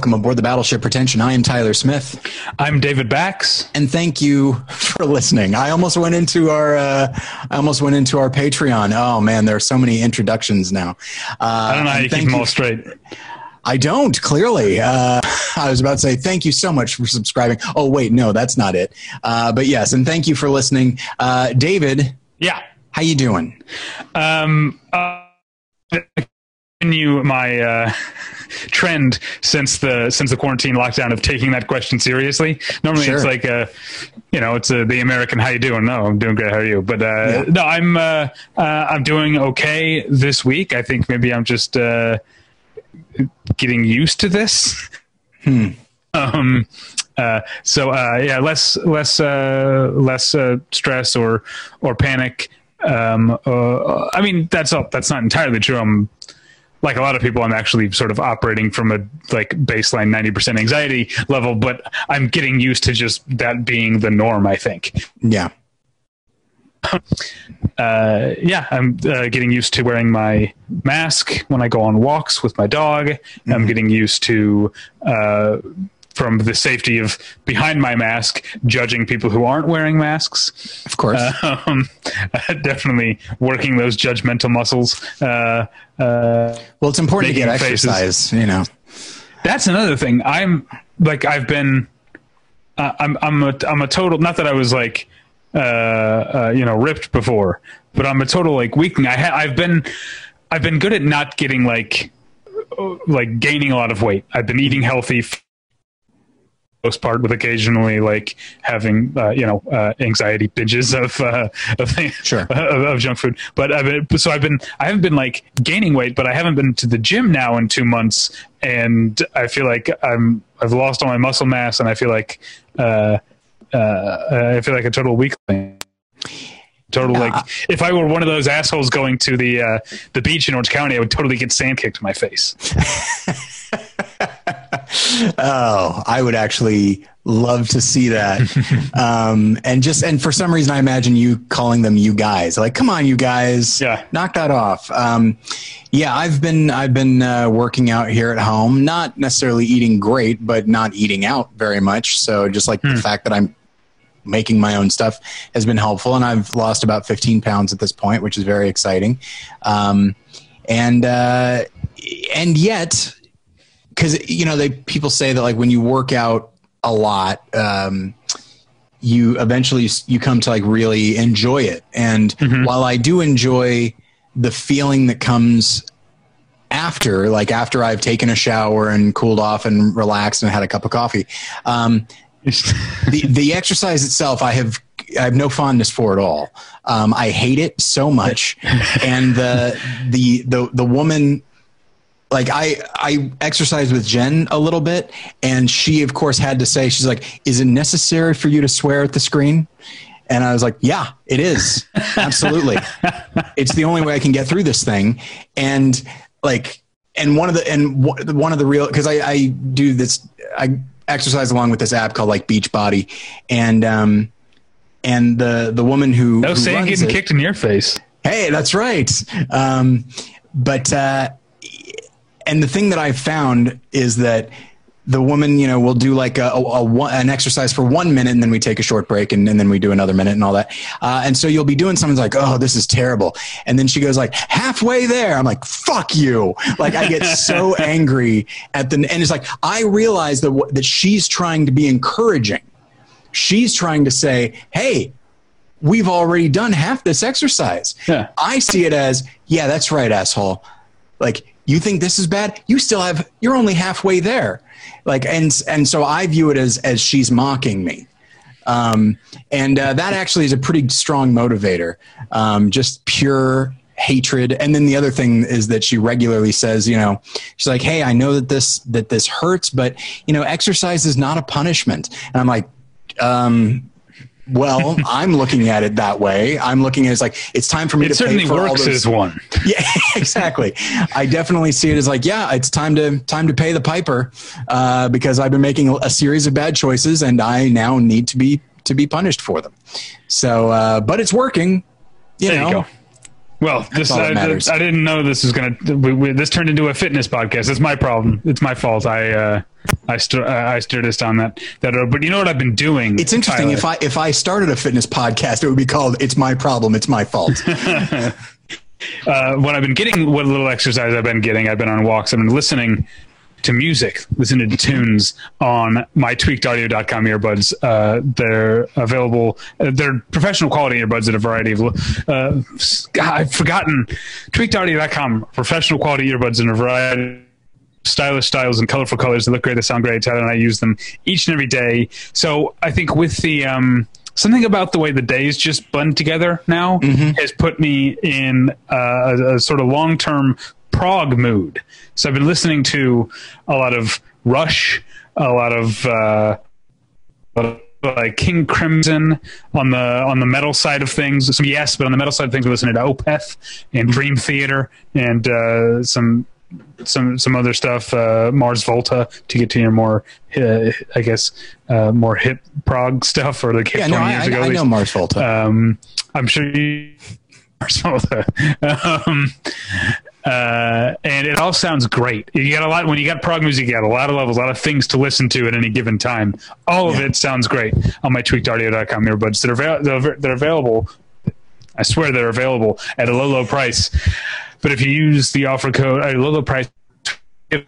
Welcome aboard the Battleship Pretension. I am Tyler Smith. I'm David Bax. And thank you for listening. I almost went into our uh, I almost went into our Patreon. Oh man, there are so many introductions now. Uh, I don't know how you keep them all straight. I don't clearly. Uh, I was about to say thank you so much for subscribing. Oh wait, no, that's not it. Uh, but yes, and thank you for listening, uh, David. Yeah, how you doing? Um, uh, continue my uh, trend since the since the quarantine lockdown of taking that question seriously. Normally, sure. it's like a, you know, it's a, the American "How you doing?" No, I'm doing great. How are you? But uh, yeah. no, I'm uh, uh, I'm doing okay this week. I think maybe I'm just uh, getting used to this. Hmm. Um, uh, so uh, yeah, less less uh, less uh, stress or or panic. Um, uh, I mean, that's all, that's not entirely true. I'm like a lot of people, I'm actually sort of operating from a like baseline 90% anxiety level, but I'm getting used to just that being the norm, I think. Yeah. Uh, yeah, I'm uh, getting used to wearing my mask when I go on walks with my dog. Mm-hmm. I'm getting used to uh, from the safety of behind my mask, judging people who aren't wearing masks. Of course, um, definitely working those judgmental muscles. Uh, uh, well, it's important to get exercise. Faces. You know, that's another thing. I'm like I've been. Uh, I'm I'm a I'm a total. Not that I was like uh, uh, you know ripped before, but I'm a total like weakling. I ha- I've been I've been good at not getting like like gaining a lot of weight. I've been eating healthy most part with occasionally like having uh, you know uh, anxiety binges of uh, of, sure. of, of, junk food but I've been, so I've been I haven't been like gaining weight but I haven't been to the gym now in 2 months and I feel like I'm I've lost all my muscle mass and I feel like uh, uh, I feel like a total weakling total yeah. like if I were one of those assholes going to the uh, the beach in Orange County I would totally get sand kicked in my face oh, I would actually love to see that. um, and just and for some reason, I imagine you calling them "you guys." Like, come on, you guys, yeah, knock that off. Um, yeah, I've been I've been uh, working out here at home, not necessarily eating great, but not eating out very much. So just like hmm. the fact that I'm making my own stuff has been helpful, and I've lost about 15 pounds at this point, which is very exciting. Um, and uh, and yet because you know they people say that like when you work out a lot um, you eventually you come to like really enjoy it and mm-hmm. while i do enjoy the feeling that comes after like after i've taken a shower and cooled off and relaxed and had a cup of coffee um, the the exercise itself i have I have no fondness for at all. Um, I hate it so much, and the the the the woman like I I exercised with Jen a little bit, and she of course had to say she's like, "Is it necessary for you to swear at the screen?" And I was like, "Yeah, it is. Absolutely. it's the only way I can get through this thing." And like, and one of the and one of the real because I, I do this I exercise along with this app called like Beachbody, and um and the the woman who no saying getting it, kicked in your face. Hey, that's right. Um, but uh, and the thing that I've found is that the woman, you know, will do like a, a, a, an exercise for one minute and then we take a short break and, and then we do another minute and all that. Uh, and so you'll be doing something like, oh, this is terrible. And then she goes like halfway there. I'm like, fuck you. Like I get so angry at the, and it's like, I realize that, that she's trying to be encouraging. She's trying to say, hey, we've already done half this exercise. Yeah. I see it as, yeah, that's right, asshole. Like you think this is bad? You still have you're only halfway there. Like and and so i view it as as she's mocking me. Um, and uh, that actually is a pretty strong motivator um, just pure hatred. And then the other thing is that she regularly says you know she's like hey i know that this that this hurts but you know exercise is not a punishment. And i'm like um, well, I'm looking at it that way. I'm looking at it as like it's time for me it to certainly pay for works all those. It certainly works as one. Yeah, exactly. I definitely see it as like, yeah, it's time to time to pay the piper uh, because I've been making a series of bad choices and I now need to be to be punished for them. So, uh, but it's working. You there know, you go. Well, this I. I didn't know this was gonna. We, we, this turned into a fitness podcast. It's my problem. It's my fault. I uh, I st- I steered us down that that road. But you know what I've been doing? It's interesting. Tyler? If I if I started a fitness podcast, it would be called "It's My Problem, It's My Fault." uh, what I've been getting, what little exercise I've been getting, I've been on walks. I've been listening to music, listening to tunes on my tweakedaudio.com earbuds. Uh, they're available. Uh, they're professional quality earbuds at a variety of. Uh, I've forgotten tweakedaudio.com professional quality earbuds in a variety. Of Stylish styles and colorful colors. They look great. They sound great. Tyler and I use them each and every day. So I think with the um, something about the way the days just blend together now has put me in a, a sort of long term prog mood. So I've been listening to a lot of Rush, a lot of uh, like King Crimson on the on the metal side of things. Some yes, but on the metal side of things, we're listening to Opeth and Dream Theater and uh, some some some other stuff. Uh, Mars Volta to get to your more, uh, I guess, uh, more hip prog stuff or like yeah, 20 I, years I, ago. I at know. Mars Volta. Um, I'm sure you. Mars Volta. um, uh, and it all sounds great. You got a lot when you got prog music. You got a lot of levels, a lot of things to listen to at any given time. All of it sounds great on my tweakedaudio.com earbuds that are avail- that are, that are available. I swear they're available at a low, low price. But if you use the offer code, a low, low price.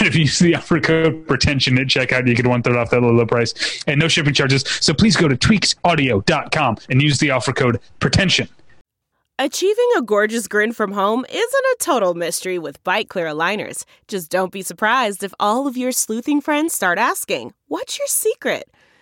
If you use the offer code pretension at checkout, you get one third off that low, low price and no shipping charges. So please go to tweakedaudio.com and use the offer code pretension. Achieving a gorgeous grin from home isn't a total mystery with Byte Clear aligners. Just don't be surprised if all of your sleuthing friends start asking, What's your secret?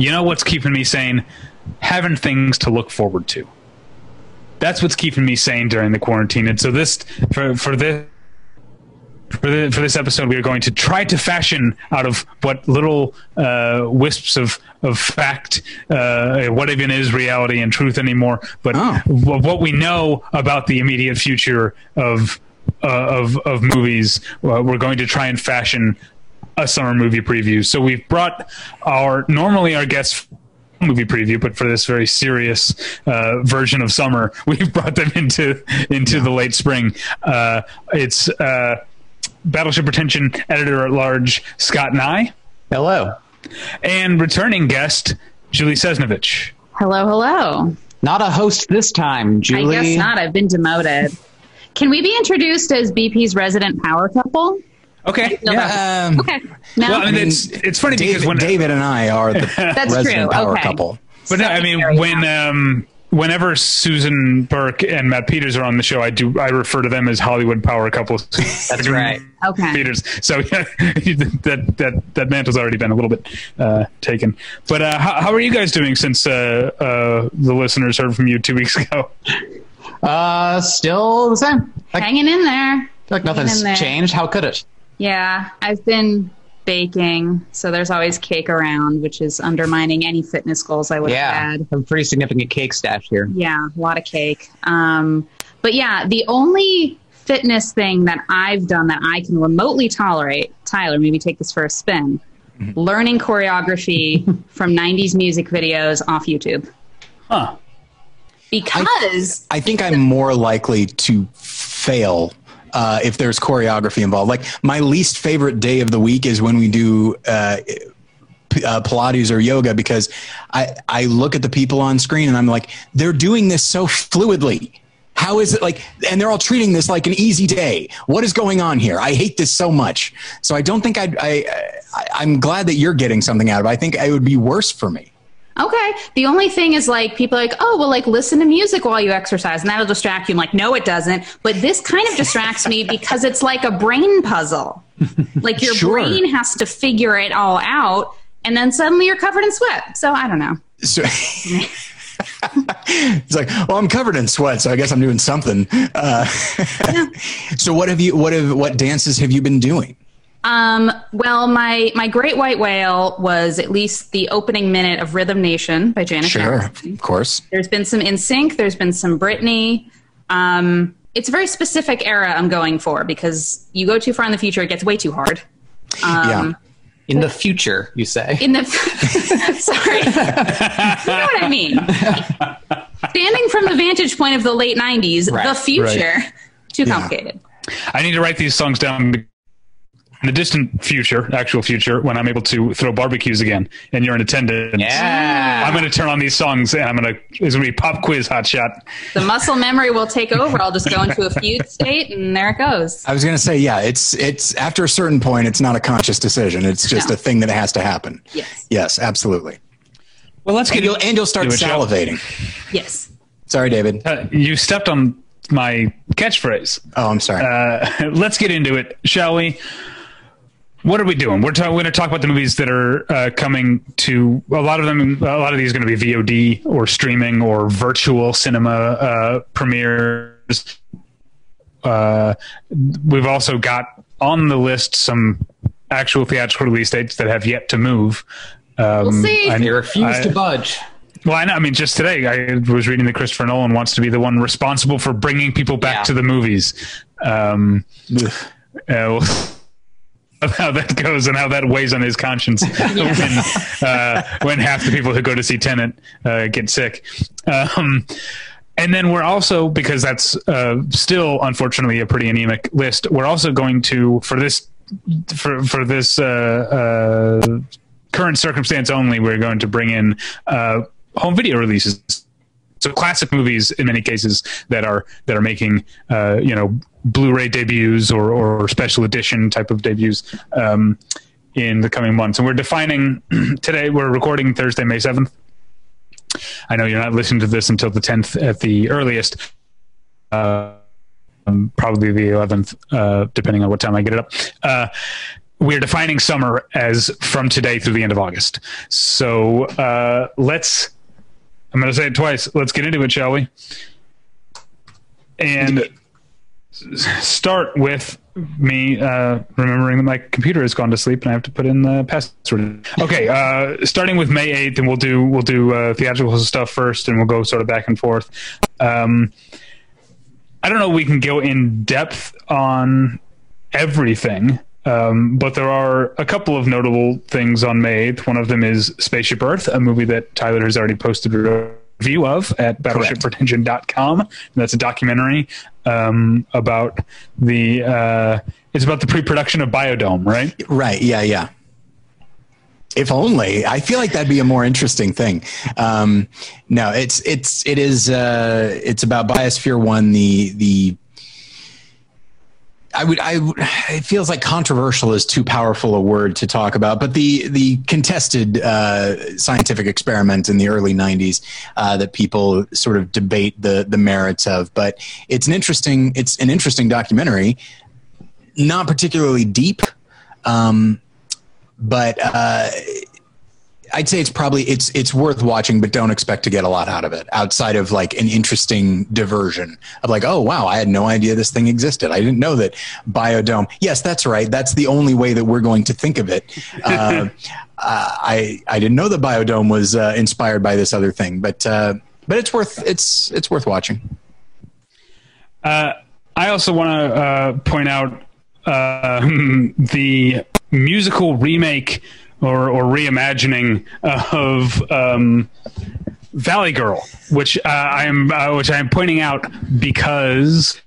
You know what's keeping me sane? Having things to look forward to. That's what's keeping me sane during the quarantine. And so this for for this for, the, for this episode, we are going to try to fashion out of what little uh, wisps of of fact, uh, what even is reality and truth anymore, but Oh. wh- what we know about the immediate future of uh, of of movies. Uh, we're going to try and fashion a summer movie preview. So we've brought our normally our guests movie preview, but for this very serious uh, version of summer, we've brought them into into the late spring. Uh, it's uh, Battleship Pretension editor at large Scott Nye Hello. and returning guest Julie Sesnovich. Hello, hello. Not a host this time, Julie. I guess not. I've been demoted. Can we be introduced as BP's resident power couple? Okay. Yeah. Um, Okay. No. Well, I mean, it's it's funny David, because when David and I are the That's resident true. power Okay. couple. But no, I mean, when um, whenever Susan Burke and Matt Peters are on the show, I do I refer to them as Hollywood power couples. That's right. Okay. Peters. So yeah, that that that mantle's already been a little bit uh, taken. But uh, how, how are you guys doing since uh, uh, the listeners heard from you two weeks ago? Uh, still the same. Like, Hanging in there. like nothing's there. changed. How could it? Yeah, I've been baking, so there's always cake around, which is undermining any fitness goals I would Yeah, have had. a pretty significant cake stash here. Yeah, a lot of cake. Um, but yeah, the only fitness thing that I've done that I can remotely tolerate, Tyler, maybe take this for a spin, learning choreography from 90s music videos off YouTube. Huh. Because I think I'm more likely to fail uh, if there's choreography involved. Like my least favorite day of the week is when we do uh, uh, Pilates or yoga because I I look at the people on screen and I'm like they're doing this so fluidly. How is it like? And they're all treating this like an easy day. What is going on here? I hate this so much. So I don't think I'd, I, I I'm glad that you're getting something out of it. I think it would be worse for me. Okay. The only thing is like people are like, oh, well, like listen to music while you exercise and that'll distract you. I'm like, no, it doesn't. But this kind of distracts me because it's like a brain puzzle. Like your Sure. brain has to figure it all out and then suddenly you're covered in sweat. So I don't know. So, it's like, well, I'm covered in sweat, so I guess I'm doing something. Uh, so what have you? What have what dances have you been doing? Um, well, my my great white whale was at least the opening minute of Rhythm Nation by Janet Sure, Jackson. of course. There's been some NSYNC. There's been some Britney. Um, it's a very specific era I'm going for because you go too far in the future, it gets way too hard. Um, yeah. In the future, you say. In the sorry, you know what I mean. Standing from the vantage point of the late '90s, Right, the future, too Yeah. complicated. I need to write these songs down in the distant future, actual future, when I'm able to throw barbecues again and you're in attendance. Yeah. I'm going to turn on these songs and I'm going to, it's going to be pop quiz hot shot. The muscle memory will take over. I'll just go into a fugue state, and there it goes. I was going to say, yeah, it's it's after a certain point, it's not a conscious decision. It's just No. a thing that has to happen. Yes. Yes, absolutely. Well, let's And get you'll and you'll start Do it, Joe. salivating. Yes. Sorry, David. Uh, you stepped on my catchphrase. Oh, I'm sorry. Uh, let's get into it, shall we? What are we doing? We're, ta- we're going to talk about the movies that are uh, coming to a lot of them. A lot of these are going to be VOD or streaming or virtual cinema uh, premieres. Uh, we've also got on the list some actual theatrical release dates that have yet to move. Um, We'll see. I- They refuse I- to budge. well, I know. I mean, just today I was reading that Christopher Nolan wants to be the one responsible for bringing people back Yeah. to the movies. Um, uh, we'll how that goes and how that weighs on his conscience when, uh, when half the people who go to see Tenet uh, get sick. Um, and then we're also because that's uh, still unfortunately a pretty anemic list. We're also going to for this for for this uh, uh, current circumstance only. We're going to bring in uh, home video releases. So classic movies in many cases that are that are making uh, you know Blu-ray debuts or, or special edition type of debuts um, in the coming months. And we're defining today. We're recording Thursday, May seventh. I know you're not listening to this until the 10th at the earliest. Uh, probably the 11th, uh, depending on what time I get it up. Uh, we're defining summer as from today through the end of August. So uh, let's. I'm going to say it twice. Let's get into it, shall we? And start with me uh, remembering that my computer has gone to sleep and I have to put in the password. Okay, uh, starting with May eighth, and we'll do we'll do uh, theatrical stuff first, and we'll go sort of back and forth. Um, I don't know. if We can go in depth on everything, um, but there are a couple of notable things on May 8th. One of them is Spaceship Earth, a movie that Tyler has already posted a review of at battleshippretension.com. That's a documentary um, about the uh, it's about the pre-production of Biodome, right? Right. Yeah. Yeah. If only. I feel like that'd be a more interesting thing. Um, no, it's it's it is uh, it's about Biosphere One. The the I would I it feels like controversial is too powerful a word to talk about, but the the contested uh, scientific experiment in the early '90s uh, that people sort of debate the the merits of. But it's an interesting it's an interesting documentary, not particularly deep. Um, but uh, I'd say it's probably it's it's worth watching, but don't expect to get a lot out of it outside of like an interesting diversion of like, oh wow, I had no idea this thing existed. I didn't know that biodome. Yes, that's right. That's the only way that we're going to think of it. Uh, uh, I I didn't know that biodome was uh, inspired by this other thing, but uh, but it's worth it's it's worth watching. Uh, I also want to uh, point out the musical remake or, or reimagining of um, Valley Girl, which uh, I am uh, which I am pointing out because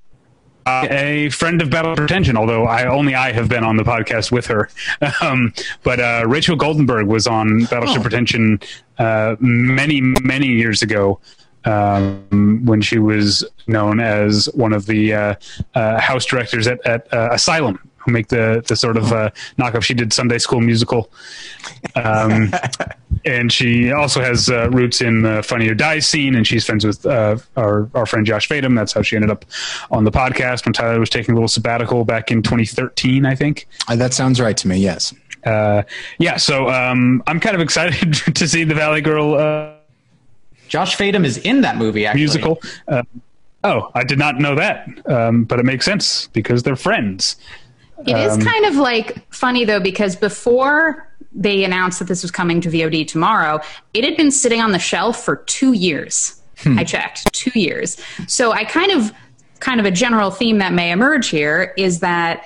uh, a friend of Battle Pretension, although I only I have been on the podcast with her. Um, but uh, Rachel Goldenberg was on Battleship Oh. Pretension uh, many many years ago. Um, when she was known as one of the uh, uh, house directors at, at uh, Asylum, who make the the sort of uh, knockoff. She did Sunday School Musical, um, and she also has uh, roots in the Funny or Die scene. And she's friends with uh, our our friend Josh Fadem. That's how she ended up on the podcast when Tyler was taking a little sabbatical back in 2013, I think. Uh, that sounds right to me. Yes. Uh, yeah, so um, I'm kind of excited to see the Valley Girl uh, Josh Fadem is in that movie. Actually, musical. Uh, oh, I did not know that, um, but it makes sense because they're friends. It is um, kind of like funny though because before they announced that this was coming to VOD tomorrow, it had been sitting on the shelf for two years. Hmm. I checked two years. So I kind of, kind of a general theme that may emerge here is that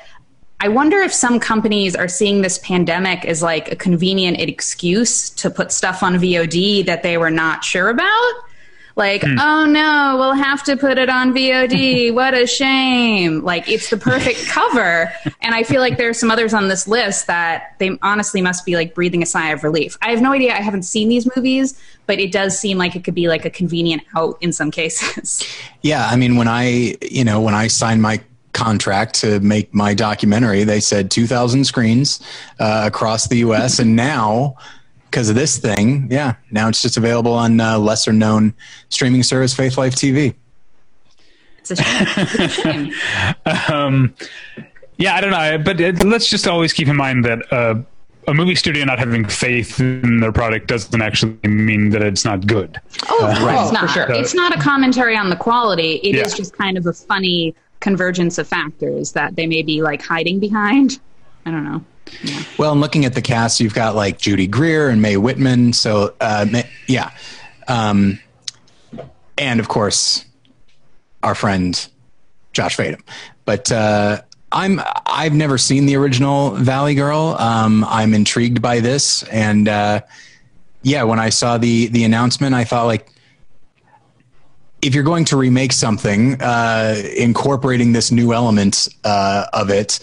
I wonder if some companies are seeing this pandemic as like a convenient excuse to put stuff on VOD that they were not sure about. Like, oh no, we'll have to put it on VOD. What a shame. Like, it's the perfect cover. And I feel like there are some others on this list that they honestly must be like breathing a sigh of relief. I have no idea. I haven't seen these movies, but it does seem like it could be like a convenient out in some cases. Yeah, I mean, when I, you know, when I signed my contract to make my documentary, they said 2,000 screens uh, across the U.S. and now, because of this thing, yeah, now it's just available on uh, lesser known streaming service Faith Life TV. It's a shame. It's a shame. Um, yeah, I don't know, but it, let's just always keep in mind that uh, a movie studio not having faith in their product doesn't actually mean that it's not good. Oh, of course Right, not. for sure. It's not a commentary on the quality. It is Yeah. just kind of a funny convergence of factors that they may be like hiding behind. I don't know. Well, and looking at the cast, you've got like Judy Greer and Mae Whitman. So, uh, yeah. Um, and of course, our friend Josh Fadem. But uh, I'm I've never seen the original Valley Girl. Um, I'm intrigued by this, and uh, yeah, when I saw the the announcement, I thought like if you're going to remake something, uh, incorporating this new element uh, of it,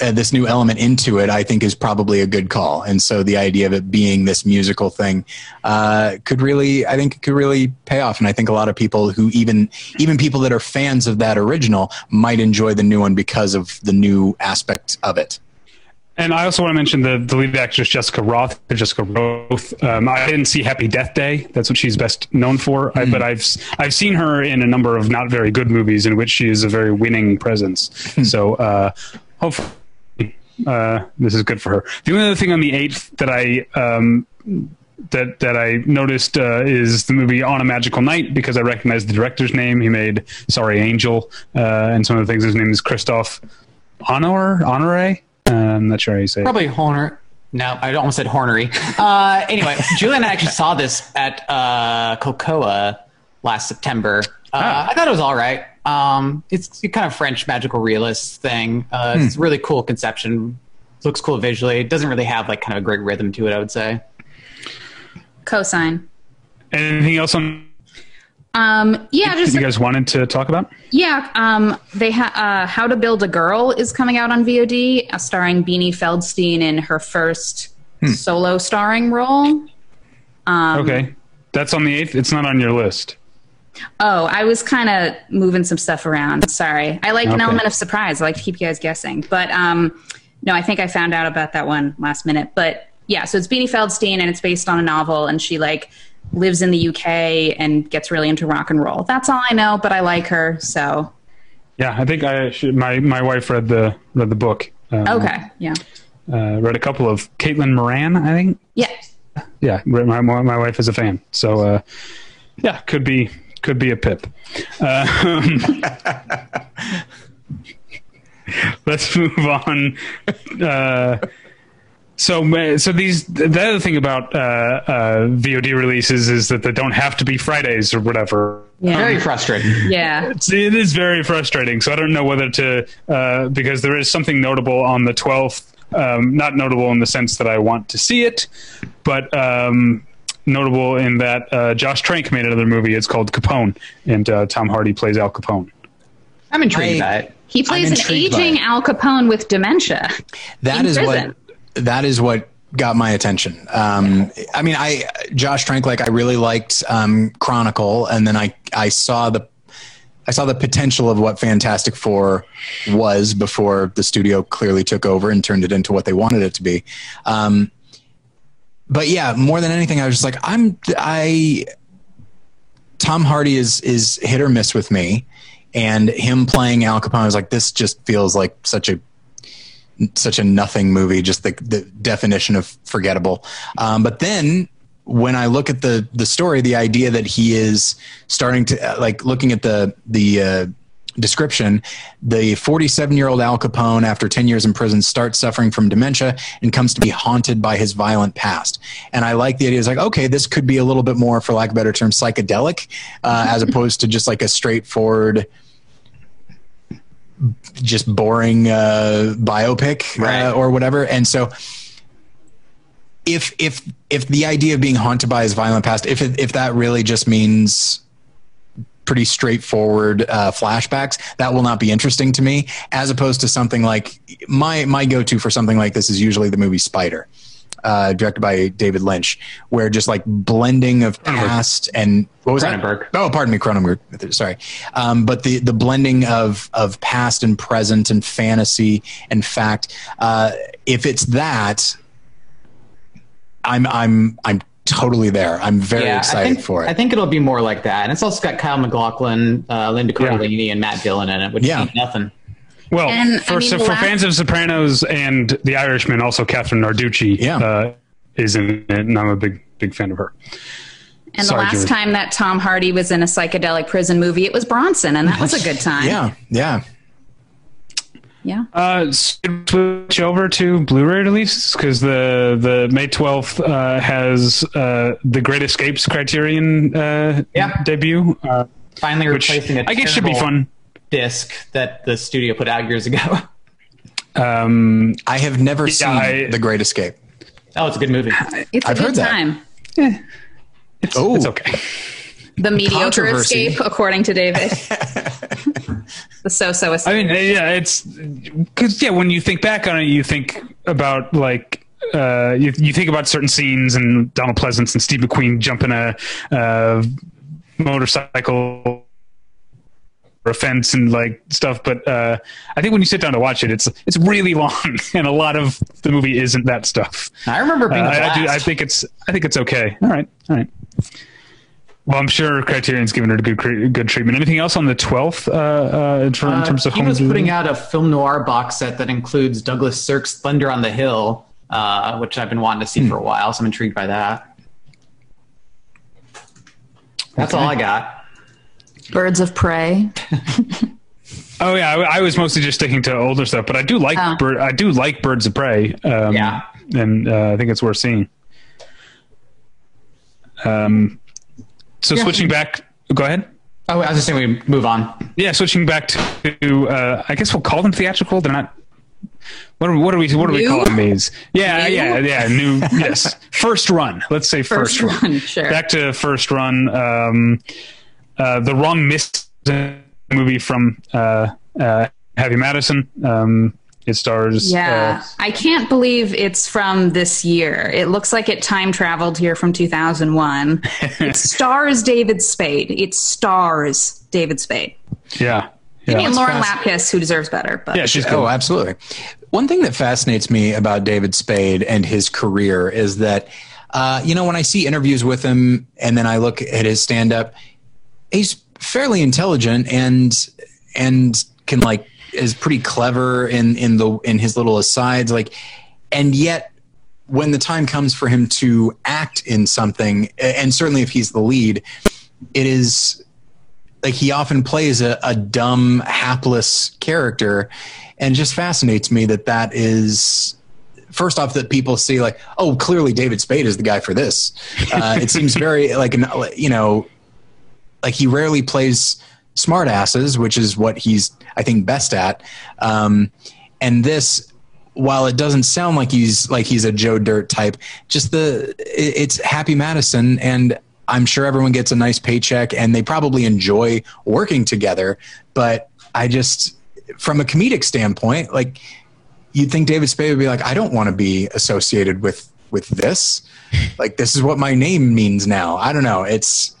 uh, this new element into it, I think is probably a good call. And so the idea of it being this musical thing uh, could really, I think, it could really pay off. And I think a lot of people who even even people that are fans of that original might enjoy the new one because of the new aspect of it. And I also want to mention the, the lead actress Jessica Rothe. Jessica Rothe. Um, I didn't see Happy Death Day. That's what she's best known for. I, but I've I've seen her in a number of not very good movies in which she is a very winning presence. so uh, hopefully uh, this is good for her. The only other thing on the eighth that I um, that that I noticed uh, is the movie On a Magical Night because I recognize the director's name. He made Sorry Angel uh, and some of the things. His name is Christoph Honor Honore. Uh, I'm not sure how you say it. Probably Horner. No, I almost said Hornery. Uh, anyway, Julie and I actually saw this at uh, COLCOA last September. Uh, Ah. I thought it was all right. Um, it's kind of French magical realist thing. Uh, It's a really cool conception. Looks cool visually. It doesn't really have like kind of a great rhythm to it. I would say. Cosine. Anything else on Um, yeah, just you guys wanted to talk about? yeah. Um, they ha- uh, How to Build a Girl is coming out on VOD, uh, starring Beanie Feldstein in her first solo starring role. Um, Okay, that's on the eighth. It's not on your list. Oh, I was kind of moving some stuff around. Sorry. I like an element of surprise. I like to keep you guys guessing. But um, no, I think I found out about that one last minute. But yeah, so it's Beanie Feldstein and it's based on a novel and she like lives in the UK and gets really into rock and roll. That's all I know, but I like her. So Yeah, I think I should. My my wife read the read the book. Um, okay. Yeah. Uh, read a couple of Caitlin Moran. I think. Yeah. Yeah, my my my wife is a fan. So uh, yeah, could be could be a pip. Um, let's move on. Uh, so, uh, so these the other thing about uh, uh, VOD releases is that they don't have to be Fridays or whatever. Yeah. Very frustrating. yeah. It's, it is very frustrating. So I don't know whether to uh, because there is something notable on the twelfth. Um, not notable in the sense that I want to see it, but um, notable in that uh, Josh Trank made another movie. It's called Capone, and uh, Tom Hardy plays Al Capone. I'm intrigued I- by it. He plays an aging. Al Capone with dementia. That In is prison. what that is what got my attention. Um, I mean, I Josh Trank like I really liked um, Chronicle, and then I I saw the I saw the potential of what Fantastic Four was before the studio clearly took over and turned it into what they wanted it to be. Um, but yeah, more than anything, I was just like, I'm I. Tom Hardy is is hit or miss with me, and him playing Al Capone is like this. Just feels like such a such a nothing movie, just the, the definition of forgettable. Um, but then when I look at the the story, the idea that he is starting to uh, like looking at the the uh, description, the 47 year old Al Capone, after 10 years in prison, starts suffering from dementia and comes to be haunted by his violent past. And I like the idea. It's like, okay, this could be a little bit more, for lack of a better term, psychedelic, uh, as opposed to just like a straightforward just boring uh, biopic Right. uh, or whatever. And so, if if if the idea of being haunted by his violent past, if it, if that really just means pretty straightforward uh, flashbacks, that will not be interesting to me. As opposed to something like my my go to for something like this is usually the movie Spider. Uh, directed by David Lynch, where just like blending of past and what was Cronenberg. that? Oh, pardon me, Cronenberg. Sorry, um, but the the blending of of past and present and fantasy and fact. Uh, if it's that, I'm I'm I'm totally there. I'm very yeah, excited think, for it. I think it'll be more like that. And it's also got Kyle MacLachlan, uh, Linda Yeah. Cardellini, and Matt Dillon in it, which Yeah. ain't nothing. Well, And, I for, mean, so for last- fans of Sopranos and The Irishman, also Kathrine Narducci Yeah. uh, is in it, and I'm a big big fan of her. And Sorry, the last Julie. time that Tom Hardy was in a psychedelic prison movie, it was Bronson, and that was a good time. yeah, yeah. Yeah. Uh, switch over to Blu-ray releases because the the May twelfth uh, has uh, the Great Escapes Criterion uh, Yeah. debut, uh, Finally which replacing a I guess should be fun. disc that the studio put out years ago. Um, I have never seen I- The Great Escape. oh, it's a good movie. It's a I've good heard that. time. it's, Oh. it's okay. The mediocre escape, according to David. the so-so escape. I mean, uh, yeah, it's because yeah, when you think back on it, you think about like uh, you you think about certain scenes and Donald Pleasence and Steve McQueen jumping a uh, motorcycle or a fence and like stuff. But uh, I think when you sit down to watch it, it's it's really long, and a lot of the movie isn't that stuff. I remember Uh, being a I, I, do, I think it's I think it's okay. All right, all right. Well, I'm sure Criterion's given her a good good treatment. Anything else on the 12th uh, uh, in, ter- in Uh, terms of he was putting out a film noir box set that includes Douglas Sirk's Thunder on the Hill, uh, which I've been wanting to see for a while, so I'm intrigued by that. That's all I got. Birds of Prey. Oh yeah, I, I was mostly just sticking to older stuff, but I do like Oh. bird, I do like Birds of Prey. Um, Yeah. and uh, I think it's worth seeing. Um, so switching back, go ahead. Oh, I was just saying we move on. Yeah, switching back to, uh, I guess we'll call them theatrical. They're not. What are, what are we? What are we calling these? Yeah, New? yeah, yeah. New. Yes, first run. Let's say first, First run. run, sure. Back to first run. Um, uh, the wrong miss movie from uh, uh, Happy Madison. Um, it stars. Yeah, uh, I can't believe it's from this year. It looks like it time traveled here from 2001. it stars David Spade. It stars David Spade yeah. Yeah. and Lauren fast- Lapkus, who deserves better. But Yeah, she's good. Oh, absolutely. One thing that fascinates me about David Spade and his career is that, uh, you know, when I see interviews with him and then I look at his stand up, he's fairly intelligent and and can like is pretty clever in in the in his little asides like and yet when the time comes for him to act in something and certainly if he's the lead it is like he often plays a, a dumb hapless character. And just fascinates me that that is first off that people see like oh clearly david spade is the guy for this. Uh, it seems very like an you know like he rarely plays smart asses which is what he's i think best at. Um, and this while it doesn't sound like he's like he's a joe dirt type just the it- it's happy madison and i'm sure everyone gets a nice paycheck and they probably enjoy working together. But i just from a comedic standpoint like you'd think david spade would be like i don't want to be associated with with this. Like this is what my name means now. I don't know. It's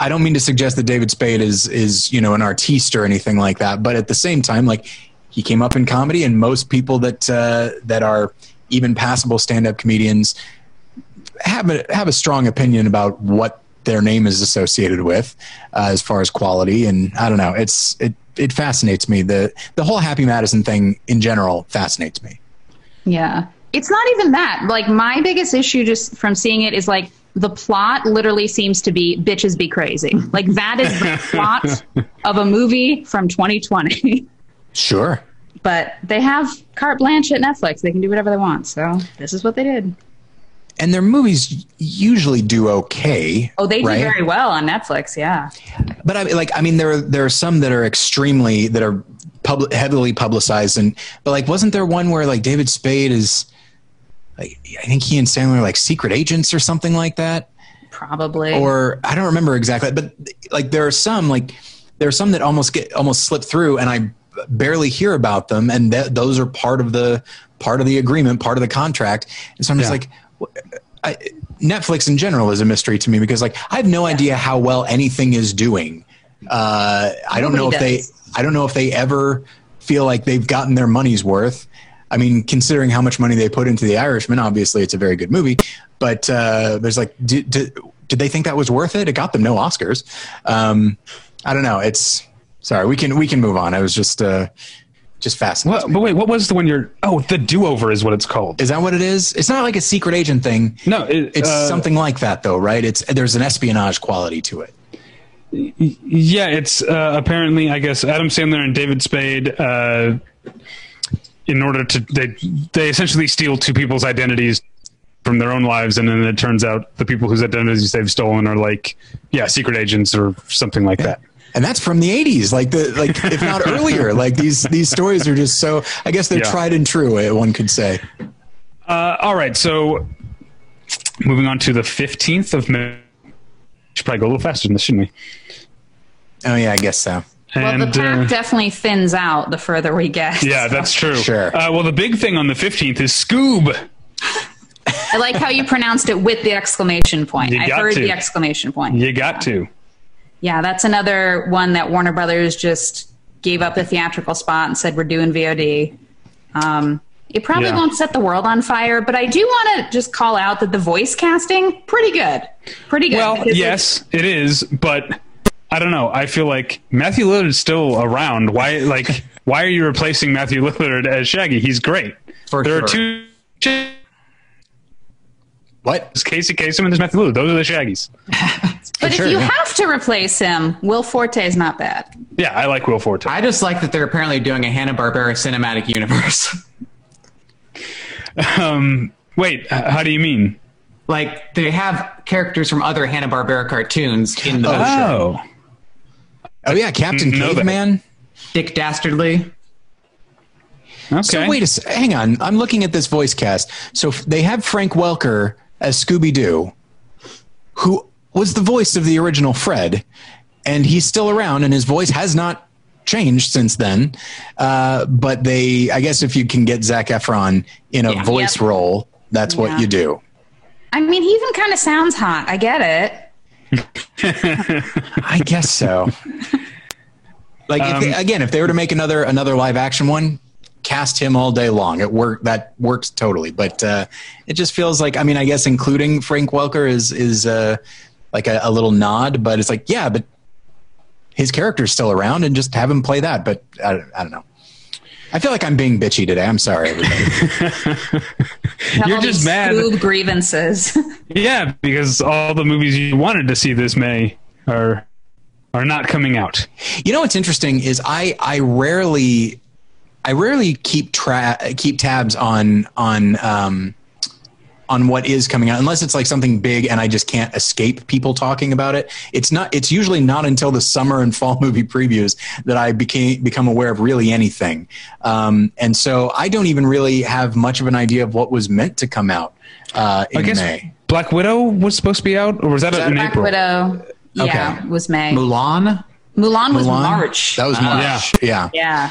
I don't mean to suggest that David Spade is is you know an artiste or anything like that, but at the same time, like he came up in comedy, and most people that uh, that are even passable stand up comedians have a have a strong opinion about what their name is associated with uh, as far as quality. And I don't know, it's it it fascinates me the the whole Happy Madison thing in general fascinates me. Yeah. It's not even that. Like my biggest issue just from seeing it is like the plot literally seems to be bitches be crazy. Like that is the plot of a movie from 2020. Sure. but they have carte blanche at Netflix. They can do whatever they want. So this is what they did. And their movies usually do okay. Oh, they do very well on Netflix. Yeah. But I like, I mean, there are, there are some that are extremely that are public, heavily publicized, and but like, wasn't there one where like David Spade is, like, I think he and Sandler are like secret agents or something like that, Probably. or I don't remember exactly. But like, there are some like there are some that almost get almost slip through, and I barely hear about them, and th- those are part of the part of the agreement, part of the contract, and so I'm just Yeah. like. I, Netflix in general is a mystery to me because like I have no idea how well anything is doing. Uh, I don't know if Nobody they. I don't know if they ever feel like they've gotten their money's worth. I mean, considering how much money they put into The Irishman, obviously it's a very good movie. But uh, there's like, did, did, did they think that was worth it? It got them no Oscars. Um, I don't know. It's sorry. We can we can move on. I was just uh, just fascinated. What, but wait, what was the one you're? Oh, the do over is what it's called. Is that what it is? It's not like a secret agent thing. No, it, It's uh, something like that, though, right? It's there's an espionage quality to it. Yeah, it's uh, apparently, I guess, Adam Sandler and David Spade. Uh, in order to, they they essentially steal two people's identities from their own lives, and then it turns out the people whose identities they've stolen are like, yeah, secret agents or something like that. and that's from the 80s like the like if not earlier like these these stories are just so i guess they're Yeah. tried and true eh, one could say Uh, all right, so moving on to the fifteenth of May. Should probably go a little faster than this, shouldn't we? oh yeah i guess so well, the pack uh, definitely thins out the further we get. yeah, that's true. Sure. Uh, well, the big thing on the fifteenth is Scoob. I like how you pronounced it with the exclamation point. You I got heard to. the exclamation point. You got to. Yeah, that's another one that Warner Brothers just gave up the theatrical spot and said we're doing VOD. Um, it probably Yeah. won't set the world on fire, but I do want to just call out that the voice casting pretty good, pretty good. Well, yes, it is, but I don't know. I feel like Matthew Lillard's still around. Why, like, why are you replacing Matthew Lillard as Shaggy? He's great. For there are two. what There's Casey Kasem and there's Matthew Lillard. Those are the Shaggies. But sure, if you yeah. have to replace him, Will Forte is not bad. Yeah, I like Will Forte. I just like that they're apparently doing a Hanna Barbera cinematic universe. Um, wait, how do you mean? like they have characters from other Hanna Barbera cartoons in the Oh, oh yeah captain Know that. caveman Dick Dastardly. okay. so wait a s- hang on i'm looking at this voice cast so f- they have frank welker as scooby-doo who was the voice of the original fred and he's still around and his voice has not changed since then uh, but they i guess if you can get zach efron in a Yeah. voice Yep. role that's what you do I mean, he even kind of sounds hot. I get it. I guess so. like if they, again, if they were to make another another live action one, cast him all day long. It work that works totally. But uh, it just feels like I mean, I guess including Frank Welker is is uh, like a, a little nod, but it's like yeah, but his character's still around, and just have him play that. But I, I don't know. I feel like I'm being bitchy today. I'm sorry, everybody. You're just mad. Scoob grievances. yeah, because all the movies you wanted to see this May are are not coming out. You know what's interesting is I I rarely I rarely keep tra- keep tabs on on um, on what is coming out unless it's like something big and I just can't escape people talking about it. It's not. It's usually not until the summer and fall movie previews that I became become aware of really anything. Um, and so I don't even really have much of an idea of what was meant to come out uh, in I guess May. Black Widow was supposed to be out, or was that, in Black April? Widow, yeah, Okay. was May. Mulan. Mulan was Mulan? March. That was March. Yeah, yeah. yeah,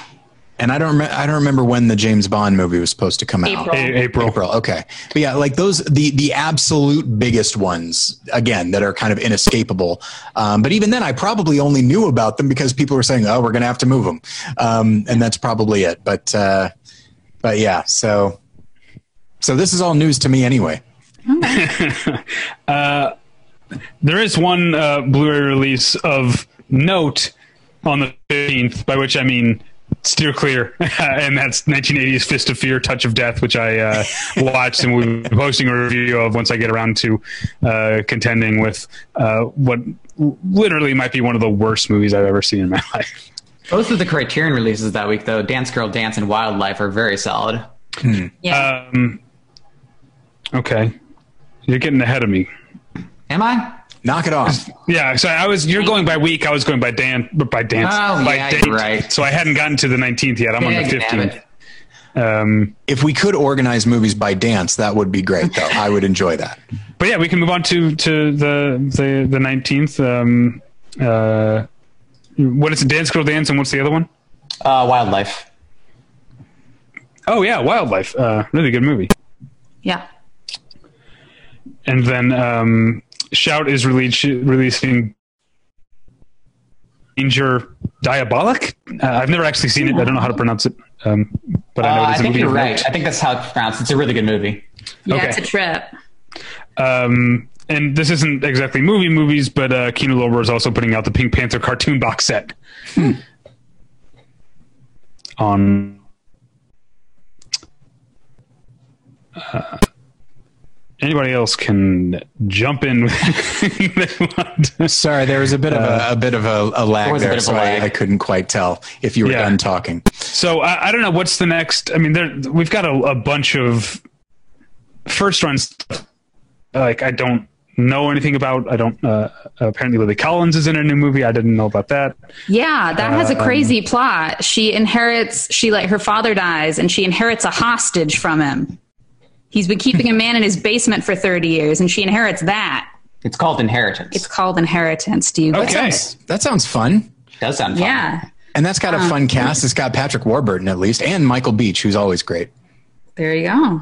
And I don't rem- I don't remember when the James Bond movie was supposed to come out. April. A- April. April. Okay. But yeah, like those, the, the absolute biggest ones, again, that are kind of inescapable. Um, but even then, I probably only knew about them because people were saying, oh, we're going to have to move them. Um, and that's probably it. But, uh, but yeah, so, so this is all news to me anyway. There is one uh, Blu-ray release of note on the 15th, by which I mean steer clear, and that's 1980's Fist of Fear, Touch of Death, which I uh, watched and we'll be posting a review of once I get around to uh, contending with uh, what literally might be one of the worst movies I've ever seen in my life. Both of the Criterion releases that week, though, Dance Girl Dance and Wildlife, are very solid. Yeah. Um, okay, you're getting ahead of me. Am I? Knock it off. Yeah, so I was. You're going by week. I was going by dan by dance. Oh, by yeah, you're right. So I hadn't gotten to the 19th yet. I'm on the 15th. Um, If we could organize movies by dance, that would be great, though. I would enjoy that. but yeah, we can move on to to the the the 19th. Um, uh, what is it? Dance Girl Dance, and what's the other one? Uh, Wildlife. Oh yeah, Wildlife. Uh, really good movie. yeah. And then um, Shout is release, releasing Danger Diabolik. Uh, I've never actually seen it. I don't know how to pronounce it, um, but I know Uh, it I is a think movie you're right. I think that's how it's pronounced. It's a really good movie. Yeah, Okay. it's a trip. Um, and this isn't exactly movie movies, but uh, Kino Lorber is also putting out the Pink Panther cartoon box set. On uh, anybody else can jump in. with they want. Sorry, there was a bit of a, a bit of a, a lag There there, a so lag. I, I couldn't quite tell if you were Yeah. done talking. So I, I don't know what's the next. I mean, there we've got a, a bunch of first runs. Like I don't know anything about. I don't. Uh, apparently, Lily Collins is in a new movie. I didn't know about that. Yeah, that has a Um, crazy plot. She inherits, she like, her father dies and she inherits a hostage from him. He's been keeping a man in his basement for 30 years and she inherits that. It's called Inheritance. It's called inheritance. Do you Okay. Sounds- that sounds fun. does sound fun. Yeah, And that's got a fun cast. It's got Patrick Warburton at least, and Michael Beach, who's always great. there you go.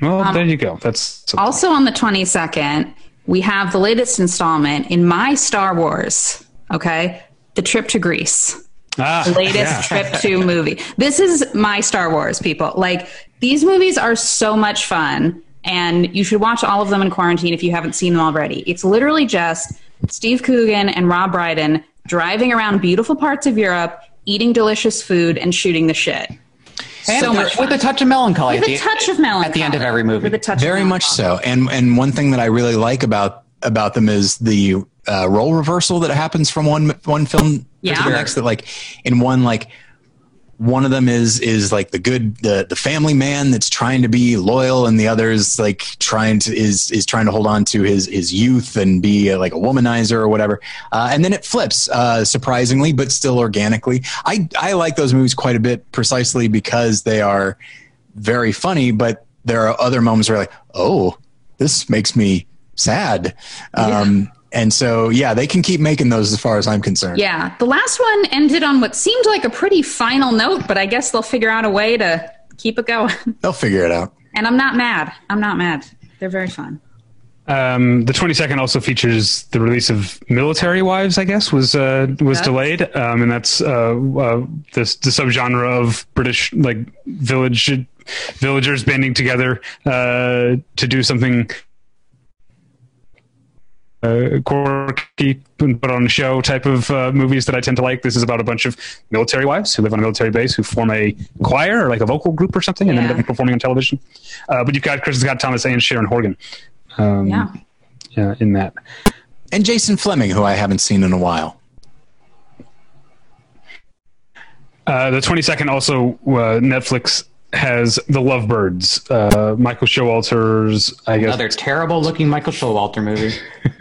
Well, there you go. That's Also on the 22nd, we have the latest installment in my Star Wars, okay? The Trip to Greece. ah, latest yeah. trip to movie. This is my Star Wars, people. Like these movies are so much fun, and you should watch all of them in quarantine if you haven't seen them already. It's literally just Steve Coogan and Rob Brydon driving around beautiful parts of Europe, eating delicious food, and shooting the shit. And So much with a touch of melancholy. With at a the- touch of melancholy At the end of every movie. With a touch, Very of much so. And and one thing that I really like about about them is the uh, role reversal that happens from one one film Yeah. to the next. That like in one like one of them is is like the good the the family man that's trying to be loyal and the other is like trying to is is trying to hold on to his his youth and be uh, like a womanizer or whatever. Uh, and then it flips uh, surprisingly but still organically. I i like those movies quite a bit precisely because they are very funny but there are other moments where like oh this makes me sad. Um and so yeah they can keep making those as far as i'm concerned Yeah, the last one ended on what seemed like a pretty final note, but I guess they'll figure out a way to keep it going. they'll figure it out And I'm not mad. I'm not mad. They're very fun. Um, the 22nd also features the release of Military Wives. I guess was uh, was Yeah. delayed, um, and that's uh, uh, this the subgenre of British like village villagers banding together uh, to do something uh, quirky put on a show type of uh, movies that I tend to like. This is about a bunch of military wives who live on a military base who form a choir or like a vocal group or something and Yeah. end up performing on television. Uh, but you've got Kristin Scott Thomas and Sharon Horgan. Um, Yeah. yeah, in that. and Jason Flemyng, who I haven't seen in a while. Uh, the 22nd also, uh, Netflix has The Lovebirds, uh, Michael Showalter's, I guess, Another terrible looking Michael Showalter movie.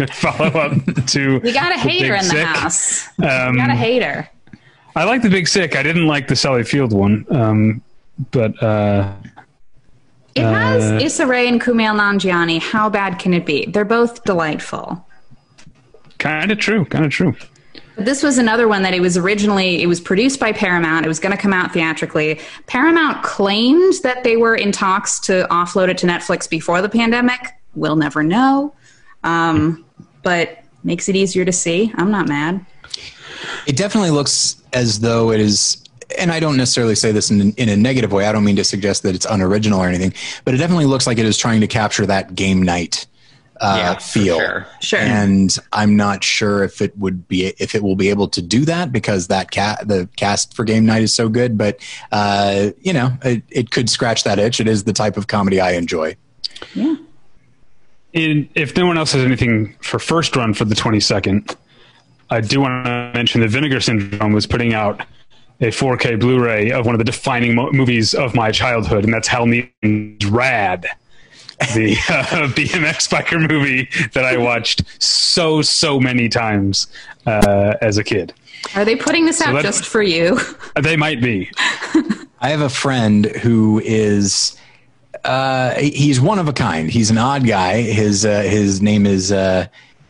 follow up to. We got a hater Big in the Sick. house. Um, we got a hater. I like The Big Sick. I didn't like the Sally Field one, um, but uh, It uh, has Issa Rae and Kumail Nanjiani. How bad can it be? They're both delightful. kind of true. Kind of true. This was another one that it was originally it was produced by Paramount. It was going to come out theatrically. Paramount claimed that they were in talks to offload it to Netflix before the pandemic. We'll never know. Um, but makes it easier to see. I'm not mad. It definitely looks as though it is, and I don't necessarily say this in, in a negative way. I don't mean to suggest that it's unoriginal or anything, but it definitely looks like it is trying to capture that game night uh, Yeah, feel. sure. Sure. And I'm not sure if it would be if it will be able to do that because that cat the cast for game night is so good. But uh, you know, it, it could scratch that itch. It is the type of comedy I enjoy. Yeah. in, if no one else has anything for first run for the 22nd, I do want to mention that Vinegar Syndrome was putting out a 4K Blu-ray of one of the defining mo- movies of my childhood, and that's Hal Needham's Rad, the uh, BMX biker movie that I watched so so many times uh, as a kid. Are they putting this out that- just for you? They might be. I have a friend who is uh, he's one of a kind. He's an odd guy. His uh, his name is uh,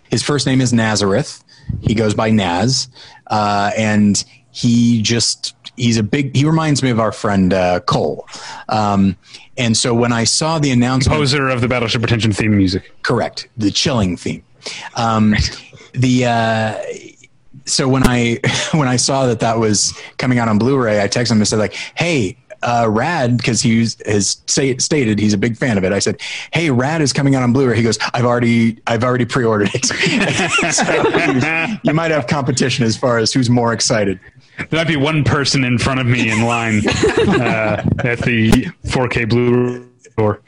his first name is Nazareth. He goes by Naz, uh, and he just he's a big. He reminds me of our friend uh, Cole. Um, and so when I saw the announcement, Poser of the Battleship Pretension theme music. correct. The chilling theme. Um, the uh, so when i when i saw that that was coming out on blu-ray i texted him and said like hey uh, rad because he has say, stated he's a big fan of it. I said hey rad is coming out on blu-ray. He goes i've already i've already pre-ordered it. So you might have competition as far as who's more excited There might be one person in front of me in line uh, at the 4K Blu-ray store.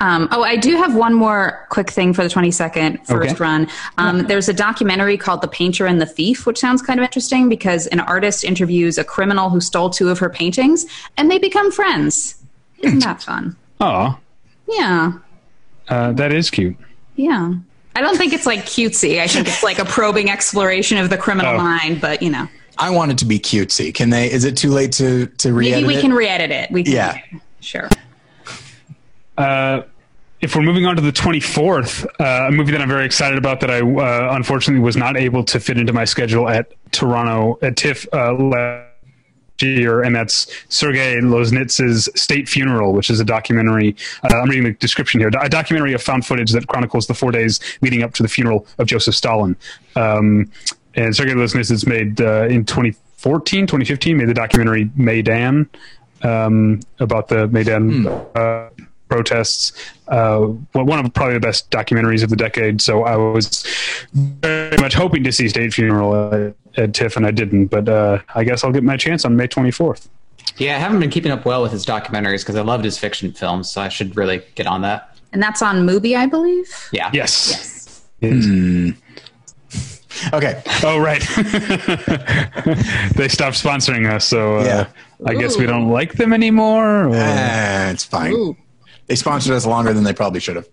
Um, oh, I do have one more quick thing for the 22nd first Okay. run. Um, There's a documentary called The Painter and the Thief, which sounds kind of interesting because an artist interviews a criminal who stole two of her paintings and they become friends. Isn't that fun? Oh, Yeah. uh, that is cute. Yeah. I don't think it's like cutesy. I think it's like a probing exploration of the criminal Oh. mind, but you know, i want it to be cutesy can they is it too late to to re maybe we can re edit it. We can, Yeah. Sure. Uh, if we're moving on to the 24th, uh, a movie that I'm very excited about that I uh, unfortunately was not able to fit into my schedule at Toronto at TIFF uh, last year, and that's Sergei Loznitsa's State Funeral, which is a documentary. Uh, I'm reading the description here. A documentary of found footage that chronicles the four days leading up to the funeral of Joseph Stalin. Um, and Sergei Loznitsa's made uh, in 2014, 2015, made the documentary Maidan um, about the Maidan uh, protests. Uh, one of probably the best documentaries of the decade. So I was very much hoping to see State Funeral at, at TIFF, and I didn't. But uh, I guess I'll get my chance on May 24th. Yeah, I haven't been keeping up well with his documentaries because I loved his fiction films, so I should really get on that. And that's on Mubi, I believe. Yeah. Yes. Yes. Okay Oh, right. they stopped sponsoring us, so uh, Yeah. I guess we don't like them anymore. or- Eh, it's fine they sponsored us longer than they probably should have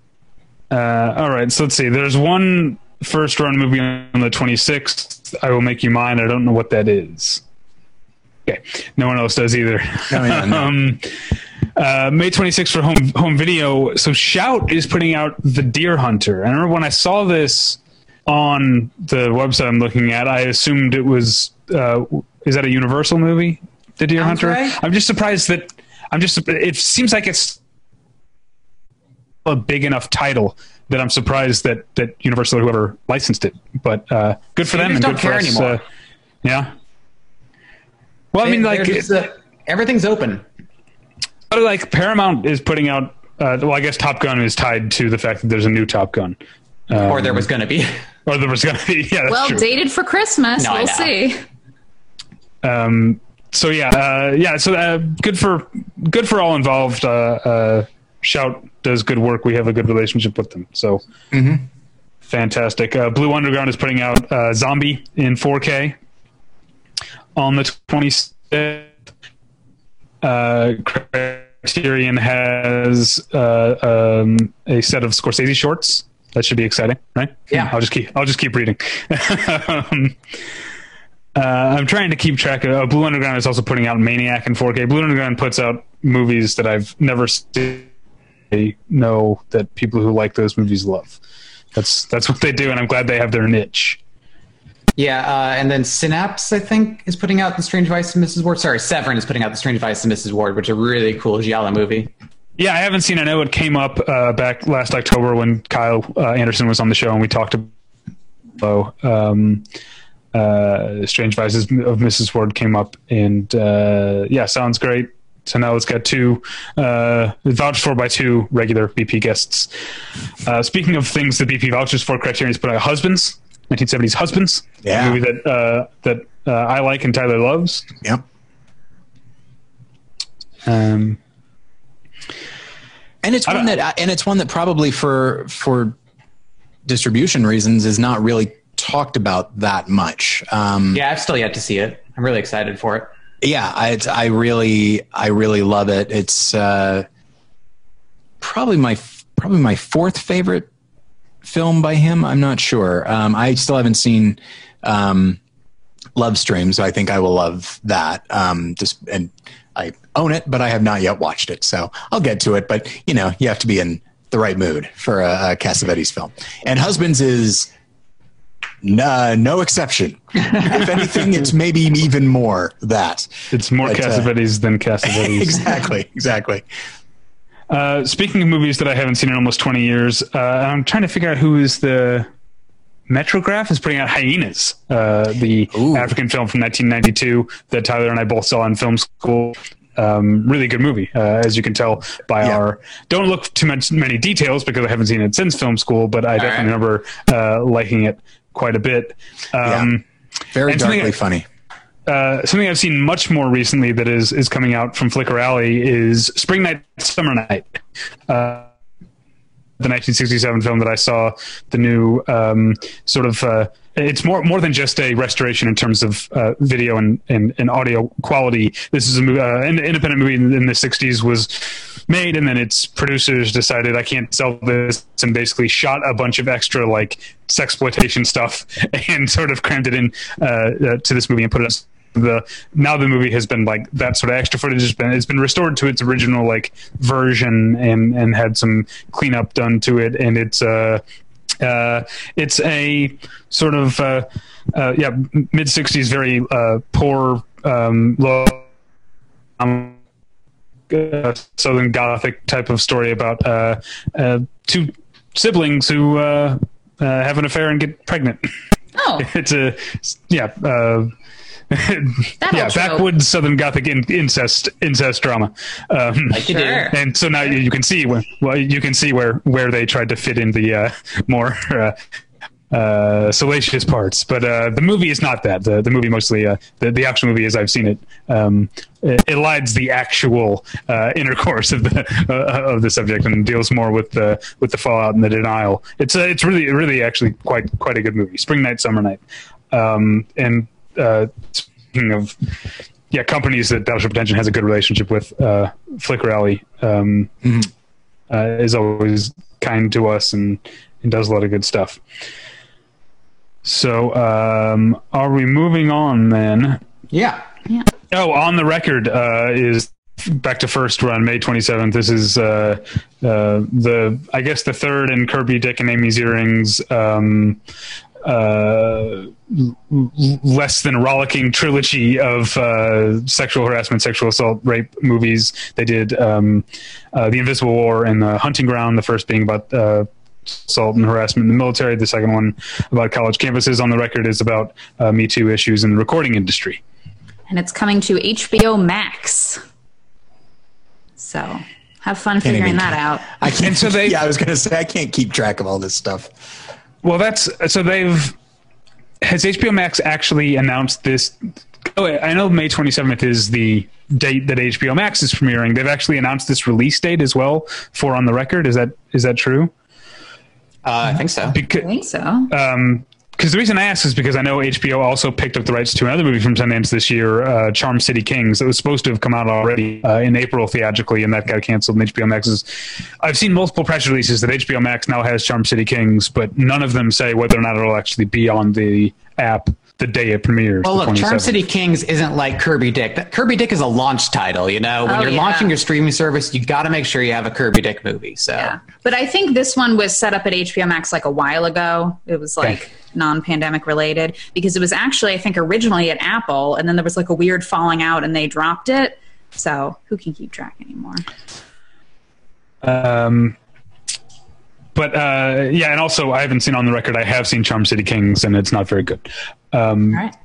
Uh, all right, so let's see. There's one first run movie on the 26th. I will make you mine. I don't know what that is. Okay, no one else does either. Oh, yeah, no. um, uh, May 26th for home home video. So Shout is putting out The Deer Hunter. And I remember when I saw this on the website I'm looking at, I assumed it was. Uh, is that a Universal movie? The Deer Sounds Hunter. right. I'm just surprised that. I'm just. It seems like it's a big enough title that I'm surprised that that Universal or whoever licensed it. But uh, good for They them and good for us. anymore. Uh, yeah. Well, I mean, like, just, uh, everything's open. but, like Paramount is putting out. Uh, well, I guess Top Gun is tied to the fact that there's a new Top Gun, um, or there was going to be. or there was going to be. Yeah, that's Well, true. dated for Christmas. No, we'll see. um, so yeah, uh, yeah. So uh, good for good for all involved. Uh, uh, Shout does good work. We have a good relationship with them. So fantastic. Uh, Blue Underground is putting out uh, Zombie in 4K on the 26th. Uh, Criterion has uh, um, a set of Scorsese shorts. That should be exciting, right? Yeah. I'll just keep. I'll just keep reading. um, uh, I'm trying to keep track of. Uh, Blue Underground is also putting out Maniac in 4K. Blue Underground puts out movies that I've never seen. They know that people who like those movies love. That's that's what they do, and I'm glad they have their niche. Yeah, uh, and then Synapse, I think, is putting out The Strange Vice of Mrs. Wardh. Sorry, Severin is putting out The Strange Vice of Mrs. Wardh, which is a really cool Giallo movie. Yeah, I haven't seen. I know it came up uh, back last October when Kyle uh, Anderson was on the show, and we talked about um, uh, Strange Vices of Mrs. Wardh came up, and uh, yeah, sounds great. So now it's got two uh, vouched for by two regular BP guests. Uh, speaking of things that BP vouchers for, Criterion's put out Husbands, 1970s Husbands, Yeah. a movie that uh, that I like and Tyler loves. Yep. Um, And it's one that, and it's one that probably for for distribution reasons is not really talked about that much. Um, Yeah, I've still yet to see it. I'm really excited for it. yeah, I, it's, I really, I really love it. It's uh, probably my probably my fourth favorite film by him. I'm not sure. Um, I still haven't seen um, Love Stream, so I think I will love that. Um, just and I own it, but I have not yet watched it, so I'll get to it. But you know, you have to be in the right mood for a, a Cassavetes film, and Husbands is. No, no exception. if anything, it's maybe even more that. it's more But, uh, than Cassavetes. exactly, exactly. Uh, speaking of movies that I haven't seen in almost 20 years, uh, I'm trying to figure out who is the Metrograph is putting out Hyenas, uh, the Ooh. African film from 1992 that Tyler and I both saw in film school. Um, really good movie, uh, as you can tell by Yeah. our. Don't look too much many details because I haven't seen it since film school, but I definitely right. remember uh, liking it quite a bit. Um, Very And something darkly I- funny. uh, something I've seen much more recently that is is coming out from Flicker Alley is Spring Night, Summer Night. Uh, the 1967 film that I saw, the new um, sort of. Uh, it's more more than just a restoration in terms of uh, video and, and, and audio quality. This is uh, an independent movie in, in the 60s was made, and then its producers decided I can't sell this, and basically shot a bunch of extra like sexploitation stuff and sort of crammed it in uh, uh, to this movie and put it. The now the movie has been like that sort of extra footage has been it's been restored to its original like version and and had some cleanup done to it and it's uh uh, it's a sort of uh, uh, yeah mid '60s, very uh, poor, um, low, um, uh, Southern Gothic type of story about uh, uh, two siblings who uh, uh, have an affair and get pregnant. Oh, It's a yeah. Yeah, trope. backwoods Southern Gothic in, incest incest drama. Um, Like you Sure. and so now you, you can see where well you can see where where they tried to fit in the uh, more uh, uh, salacious parts. But uh, the movie is not that. The, the movie mostly uh, the the actual movie as I've seen it um, it elides the actual uh, intercourse of the uh, of the subject and deals more with the with the fallout and the denial. It's uh, it's really really actually quite quite a good movie. Spring night, summer night, um, and uh, speaking of yeah, companies that Battleship Pretension has a good relationship with. Uh, Flicker Alley um, uh, is always kind to us and, and does a lot of good stuff. So, um, are we moving on then? Yeah. Oh, on the record uh, is back to first run May 27th. This is uh, uh, the I guess the third in Kirby Dick and Amy Ziering's um, uh, l- l- less than rollicking trilogy of uh, sexual harassment, sexual assault, rape movies. They did um, uh, the Invisible War and the Hunting Ground. The first being about. Uh, assault and harassment in the military. The second one about college campuses. On the record is about uh, Me Too issues in the recording industry. and it's coming to HBO Max. So have fun figuring that keep- out. I can't. So they- yeah, I was gonna say I can't keep track of all this stuff. Well, that's so they've has HBO Max actually announced this. Oh, I know May 27th is the date that HBO Max is premiering. They've actually announced this release date as well for On the Record. Is that is that true? Uh, I think so. I think so. um, because the reason I ask is because I know HBO also picked up the rights to another movie from Sundance this year, uh, Charm City Kings. It was supposed to have come out already uh, in April theatrically, and that got canceled. And HBO Max is. I've seen multiple press releases that HBO Max now has Charm City Kings, but none of them say whether or not it'll actually be on the app the day it premieres. Well, look, Charm City Kings isn't like Kirby Dick. That- Kirby Dick is a launch title. You know, when Oh, you're yeah. launching your streaming service, you got to make sure you have a Kirby Dick movie. So Yeah. But I think this one was set up at HBO Max like a while ago. It was like Okay. non pandemic related because it was actually, I think, originally at Apple and then there was like a weird falling out and they dropped it. So who can keep track anymore? Um, but uh, yeah, and also I haven't seen on the record. I have seen Charm City Kings, and it's not very good. Um, right.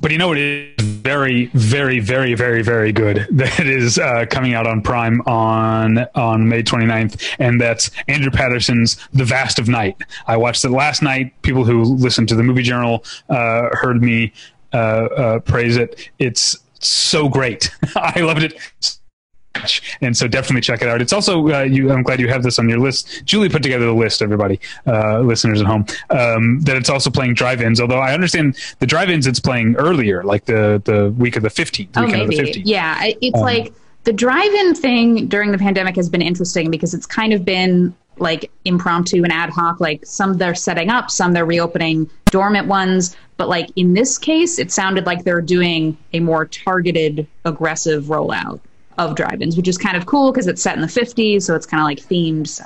but you know it is very, very, very, very, very good. That is uh, coming out on Prime on on May 29th, and that's Andrew Patterson's The Vast of Night. I watched it last night. People who listen to the Movie Journal uh, heard me uh, uh praise it. It's so great. I loved it and so definitely check it out. It's also uh, you. I'm glad you have this on your list. Julie put together the list. Everybody, uh, listeners at home, um, that it's also playing drive-ins. Although I understand the drive-ins, it's playing earlier, like the the week of the 15th. Oh, maybe. Yeah, it's um, like the drive-in thing during the pandemic has been interesting because it's kind of been like impromptu and ad hoc. Like some they're setting up, some they're reopening dormant ones. But like in this case, it sounded like they're doing a more targeted, aggressive rollout of drive-ins, which is kind of cool because it's set in the 50s, so it's kind of like themed. So,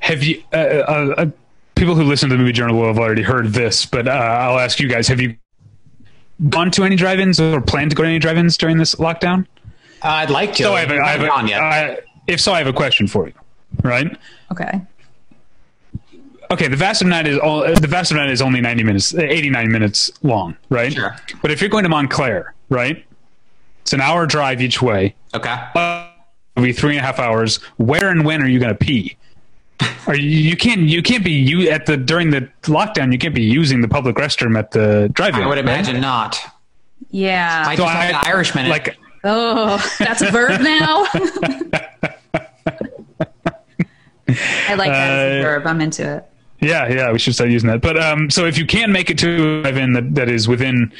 have you? Uh, uh, uh, people who listen to the movie journal will have already heard this, but uh, I'll ask you guys: Have you gone to any drive-ins or plan to go to any drive-ins during this lockdown? Uh, I'd like to. So I have a, I have a, on yet. I, if so, I have a question for you. Right? Okay. Okay, the Vast of Night is all, the Vast of Night is only ninety minutes, eighty nine minutes long, right? Sure. But if you're going to Montclair, right? It's an hour drive each way. Okay. Uh, it'll be three and a half hours. Where and when are you going to pee? Are you, you can't you can't be you at the during the lockdown you can't be using the public restroom at the drive-in. I would imagine right? not. Yeah. I just so I, the Irishman. Like oh, that's a verb now. I like that as a uh, verb. I'm into it. Yeah, yeah, we should start using that. But um, so if you can make it to a drive-in that, that is within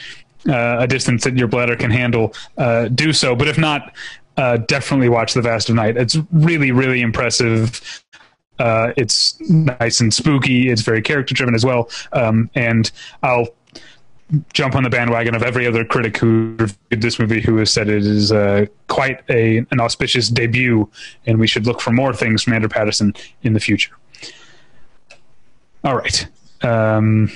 uh, a distance that your bladder can handle, uh, do so. But if not, uh, definitely watch The Vast of Night. It's really, really impressive. Uh, it's nice and spooky. It's very character driven as well. Um, and I'll jump on the bandwagon of every other critic who reviewed this movie who has said it is uh, quite a, an auspicious debut, and we should look for more things from Andrew Patterson in the future. All right. Um,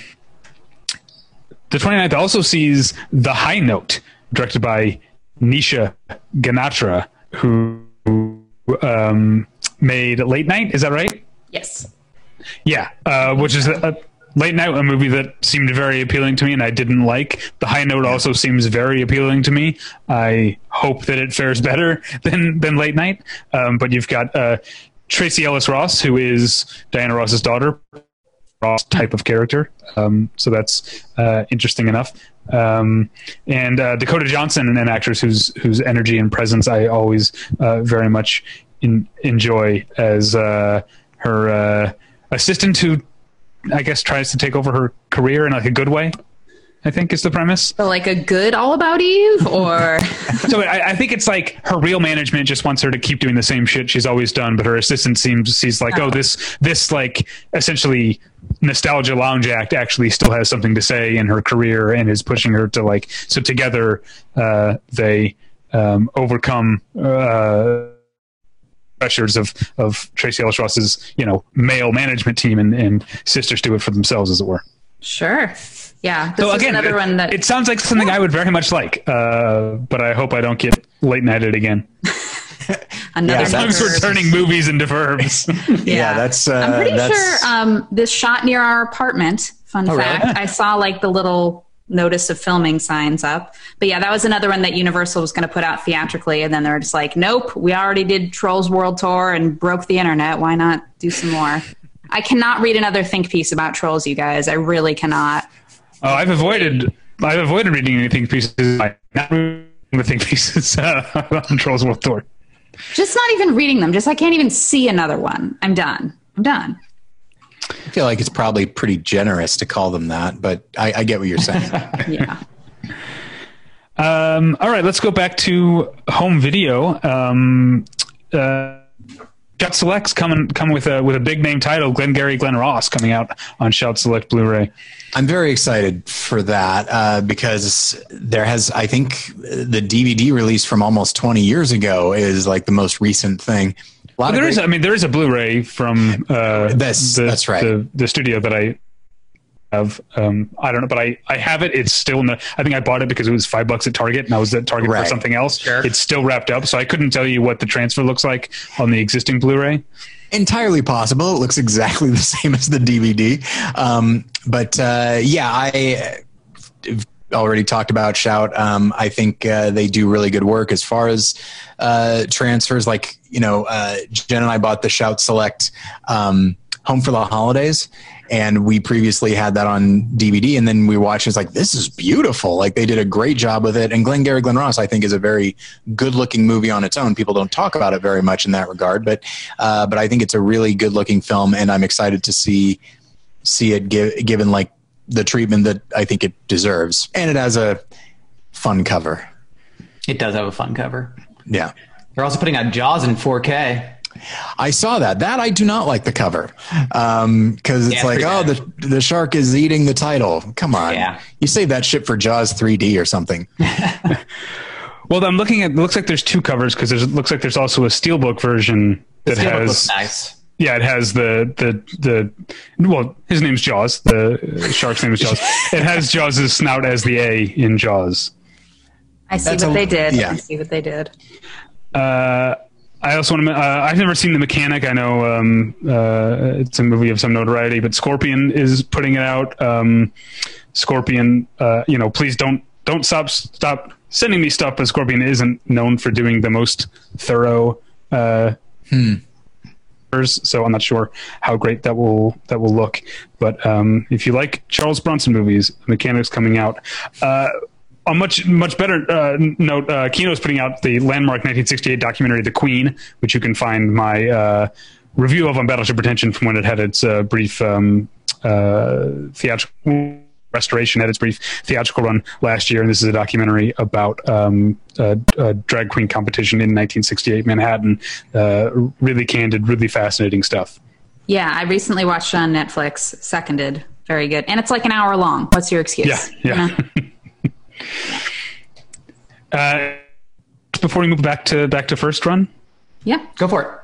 the 29th also sees The High Note, directed by Nisha Ganatra, who um, made Late Night. Is that right? Yes. Yeah, uh, which is a, a, Late Night, a movie that seemed very appealing to me and I didn't like. The High Note also seems very appealing to me. I hope that it fares better than than Late Night. Um, but you've got uh, Tracee Ellis Ross, who is Diana Ross's daughter, Ross type of character. Um, so that's uh, interesting enough. Um, and uh, Dakota Johnson, an actress whose whose energy and presence I always uh, very much in, enjoy as uh, her uh, assistant, who I guess tries to take over her career in like a good way. I think is the premise. So like a good All About Eve, or so I, I, think it's like her real management just wants her to keep doing the same shit she's always done, but her assistant seems sees like, oh, oh this this like essentially nostalgia lounge act actually still has something to say in her career and is pushing her to like so together uh, they um, overcome. Uh, pressures of of Tracee Ellis Ross's you know male management team and, and sisters do it for themselves, as it were. Sure. Yeah. This so again, another one that it sounds like something yeah. I would very much like, uh, but I hope I don't get late nighted again. another. Yeah, we're turning movies into verbs. yeah. yeah. that's. Uh, I'm pretty that's... sure um, this shot near our apartment. Fun oh, fact: really? I saw like the little notice of filming signs up. But yeah, that was another one that Universal was going to put out theatrically, and then they're just like, "Nope, we already did Trolls World Tour and broke the internet. Why not do some more?" I cannot read another think piece about trolls, you guys. I really cannot. Oh, I've avoided I've avoided reading any think pieces. Not reading the think pieces uh, on Trolls World Tour. Just not even reading them. Just I can't even see another one. I'm done. I'm done. I feel like it's probably pretty generous to call them that, but I, I get what you're saying. yeah. Um, all right, let's go back to home video. Um, uh, Shout Select's coming coming with a with a big name title, Glengarry Glen Ross, coming out on Shout Select Blu-ray. I'm very excited for that uh, because there has, I think, the DVD release from almost 20 years ago is like the most recent thing. There great- is, I mean, there is a Blu-ray from uh, that's the, that's right. The, the studio that I have um, I don't know, but I, I have it. It's still in the. I think I bought it because it was five bucks at Target, and I was at Target right. for something else. Sure. It's still wrapped up, so I couldn't tell you what the transfer looks like on the existing Blu-ray. Entirely possible. It looks exactly the same as the DVD. Um, but uh, yeah, I already talked about shout um, i think uh, they do really good work as far as uh, transfers like you know uh, jen and i bought the shout select um, home for the holidays and we previously had that on dvd and then we watched it's like this is beautiful like they did a great job with it and glengarry glen ross i think is a very good looking movie on its own people don't talk about it very much in that regard but uh, but i think it's a really good looking film and i'm excited to see see it give, given like the treatment that I think it deserves, and it has a fun cover. It does have a fun cover. Yeah, They're also putting out Jaws in 4K. I saw that. That I do not like the cover because it's Yeah, like, oh, bad. the the shark is eating the title. Come on, Yeah. you save that shit for Jaws 3D or something. Well, I'm looking at. It looks like there's two covers because it looks like there's also a steelbook version The that steelbook has. looks nice. Yeah, it has the the the. Well, his name's Jaws. The shark's name is Jaws. It has Jaws' snout as the A in Jaws. I see That's what a- they did. yeah. I see what they did. Uh, I also want to. Uh, I've never seen The Mechanic. I know um, uh, it's a movie of some notoriety, but Scorpion is putting it out. Um, Scorpion, uh, you know, please don't don't stop stop sending me stuff. But Scorpion isn't known for doing the most thorough. Uh, So I'm not sure how great that will that will look. But um, if you like Charles Bronson movies, The Mechanic's coming out. A much much better uh, note, uh, Kino's putting out the landmark 1968 documentary "The Queen," which you can find my uh, review of on Battleship Pretension from when it had its uh, brief um, uh, theatrical restoration, had its brief theatrical run last year, and this is a documentary about um, a, a drag queen competition in 1968 Manhattan. Uh, really candid, really fascinating stuff. Yeah, I recently watched it on Netflix. Seconded, very good, and it's like an hour long. What's your excuse? Yeah, yeah. You know? Uh, before we move back to back to first run, yeah. Go for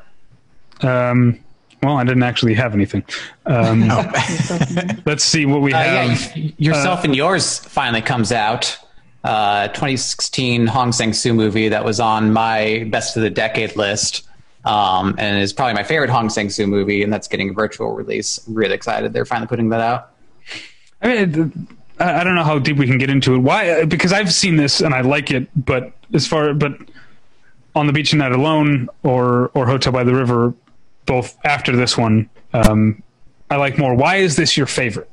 it. Um, well, I didn't actually have anything. Um, let's see what we Uh, have. y- yourself and yours finally comes out. Uh, 2016 Hong Sang Soo movie that was on my best of the decade list, um, and is probably my favorite Hong Sang Soo movie, and that's getting a virtual release. I'm really excited they're finally putting that out. I mean, I don't know how deep we can get into it. Why? Because I've seen this and I like it, but as far but on the beach at night alone or or Hotel by the River, both after this one, um, I like more. Why is this your favorite?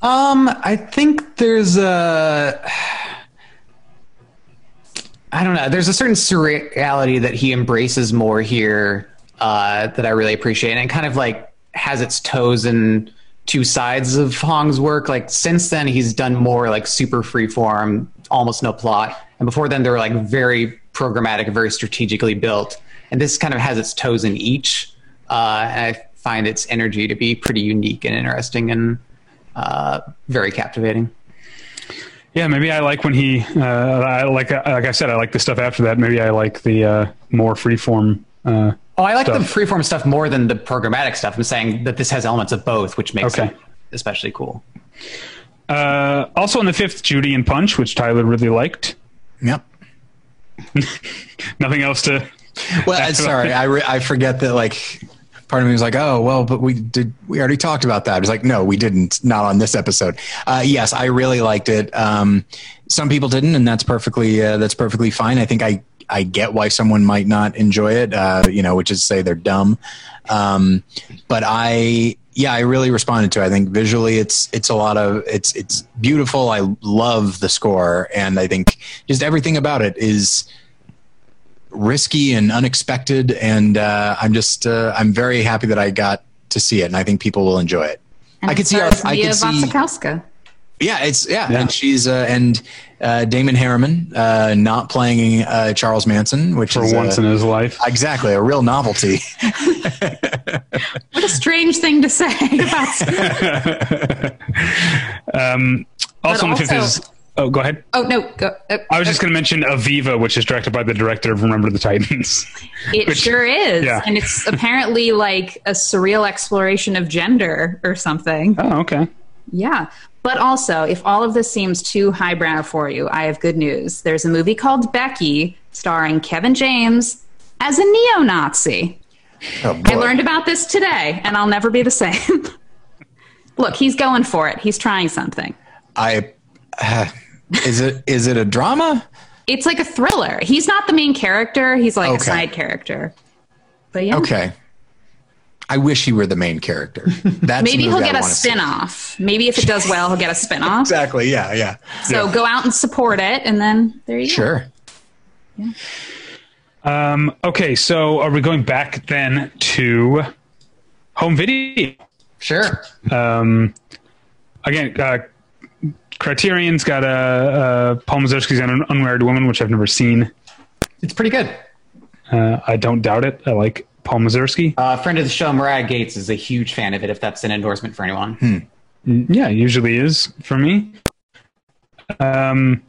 Um, I think there's a. I don't know. There's a certain surreality that he embraces more here uh, that I really appreciate, and kind of like has its toes in two sides of Hong's work. Like since then, he's done more like super freeform, almost no plot, and before then they were like very programmatic, very strategically built. And this kind of has its toes in each, uh, and I find its energy to be pretty unique and interesting and uh, very captivating. Yeah, maybe I like when he. Uh, I like like I said, I like the stuff after that. Maybe I like the uh, more freeform. Uh, Oh, I like the Stuff. freeform stuff more than the programmatic stuff. I'm saying that this has elements of both, which makes Okay. it especially cool. uh, also on the fifth, Judy and Punch, which Tyler really liked. Yep. Nothing else to. Well, That's sorry, what- I re- I forget that like part of me was like, oh well, but we did we already talked about that. It's like no, we didn't. Not on this episode. Uh, yes, I really liked it. Um, some people didn't, and that's perfectly uh, that's perfectly fine. I think I I get why someone might not enjoy it. Uh, you know, which is to say they're dumb. Um, but I yeah, I really responded to. it. I think visually, it's it's a lot of it's it's beautiful. I love the score, and I think just everything about it is risky and unexpected and uh, i'm just uh, i'm very happy that i got to see it and i think people will enjoy it And i could see our, i could see. Yeah it's yeah, Yeah. and she's uh, and uh, damon herriman uh, not playing uh, charles manson which For is once uh, in his life, exactly a real novelty What a strange thing to say about. um, also on the fifth is. Oh, go ahead. Oh no! Go, uh, I was just going to mention Aviva, which is directed by the director of Remember the Titans. It which- sure is, yeah. and it's apparently like a surreal exploration of gender or something. oh, okay. Yeah. But also, if all of this seems too highbrow for you, I have good news. There's a movie called Becky starring Kevin James as a neo Nazi. Oh, I learned about this today, and I'll never be the same. Look, he's going for it. He's trying something. I, uh, Is it is it a drama? It's like a thriller. He's not the main character. He's like a side character. But yeah. Okay. I wish he were the main character. That's Maybe he'll get a wanna see. spin off. Maybe if it does well, he'll get a spin off. Exactly. Yeah. Yeah. So go out and support it, and then there you go. Sure. Um, okay, so are we going back then to home video? Sure. Um, again, uh, Criterion's got a, uh Paul Mazursky's an unmarried woman, which I've never seen. It's pretty good. Uh, I don't doubt it. I like Paul Mazursky. Uh, friend of the show, Mariah Gates, is a huge fan of it. If that's an endorsement for anyone. Hmm. Yeah, usually is for me. Um,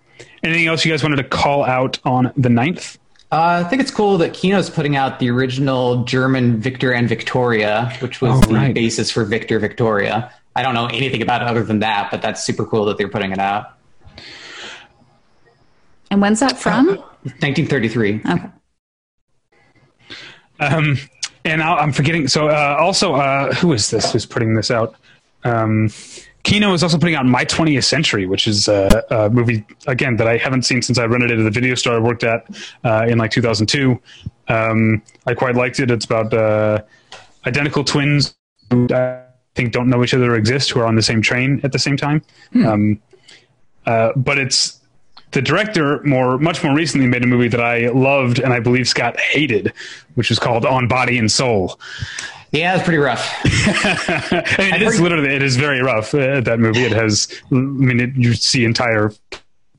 anything else you guys wanted to call out on the 9th? Uh, I think it's cool that Kino's putting out the original German Victor and Victoria, which was Oh, the basis for Victor Victoria. I don't know anything about it other than that, but that's super cool that they're putting it out. And when's that from? 1933. Okay. Um, and I'll, I'm forgetting. So uh, also, uh, who is this? Who's putting this out? Um, Kino is also putting out My 20th Century, which is uh, a movie again that I haven't seen since I rented it at the video store I worked at uh, in like 2002. Um, I quite liked it. It's about uh, identical twins who I think don't know each other or exist who are on the same train at the same time. Um, uh, but it's the director more much more recently made a movie that I loved and I believe Scott hated, which was called On Body and Soul. Yeah, it's pretty rough. It is literally it is very rough. Uh, that movie. It has. I mean, it, you see entire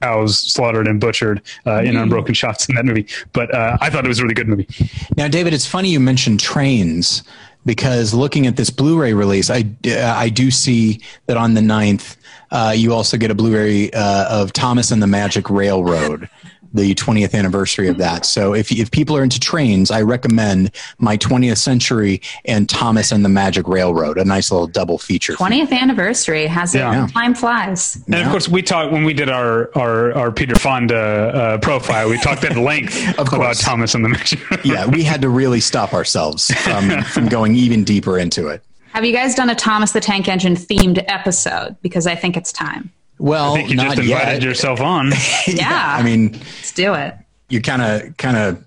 cows slaughtered and butchered uh, in unbroken shots in that movie. But uh, I thought it was a really good movie. Now, David, it's funny you mentioned trains because looking at this Blu-ray release, I, uh, I do see that on the 9th, uh, you also get a Blu-ray uh, of Thomas and the Magic Railroad, the 20th anniversary of that. So if, if people are into trains, I recommend my 20th century and Thomas and the Magic Railroad, a nice little double feature. 20th anniversary has it. Yeah. Time flies. And of course, we talked when we did our our, our Peter Fonda uh, profile. We talked at length Of about course. Thomas and the Magic. yeah, we had to really stop ourselves from, from going even deeper into it. Have you guys done a Thomas the Tank Engine themed episode? Because I think it's time. Well, I think you not just invited yet. yourself on. Yeah. I mean, Let's do it. you kind of kind of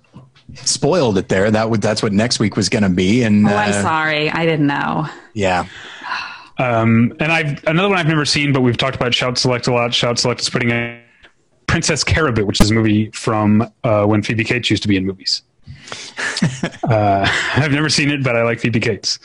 spoiled it there. That would that's what next week was going to be, and Oh, I'm uh, sorry. I didn't know. yeah, Um, and I've another one I've never seen, but we've talked about Shout Select a lot. Shout Select is putting a Princess Caraboo, which is a movie from uh, when Phoebe Cates used to be in movies. uh, I've never seen it, but I like Phoebe Cates.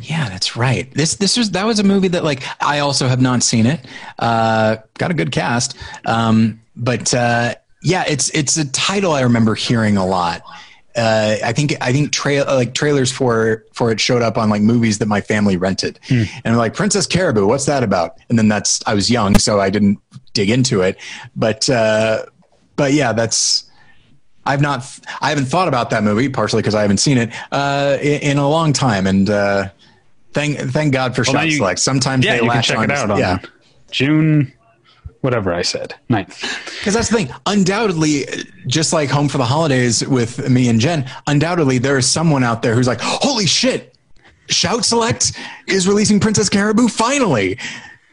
Yeah, that's right. This this was that was a movie that like I also have not seen it. Uh, got a good cast, um, but uh, yeah, it's it's a title I remember hearing a lot. Uh, I think I think tra- like trailers for for it showed up on like movies that my family rented, and I'm like Princess Caraboo, what's that about? And then that's I was young, so I didn't dig into it. But uh, but yeah, that's I've not I haven't thought about that movie partially because I haven't seen it uh, in, in a long time, and uh, thank thank God for Well, now Shot you- Select. Sometimes Yeah, they you can check on it out on yeah. June, whatever I said, ninth. Because that's the thing. Undoubtedly, just like Home for the Holidays with me and Jen, undoubtedly there is someone out there who's like, "Holy shit! Shout Select is releasing Princess Caraboo finally!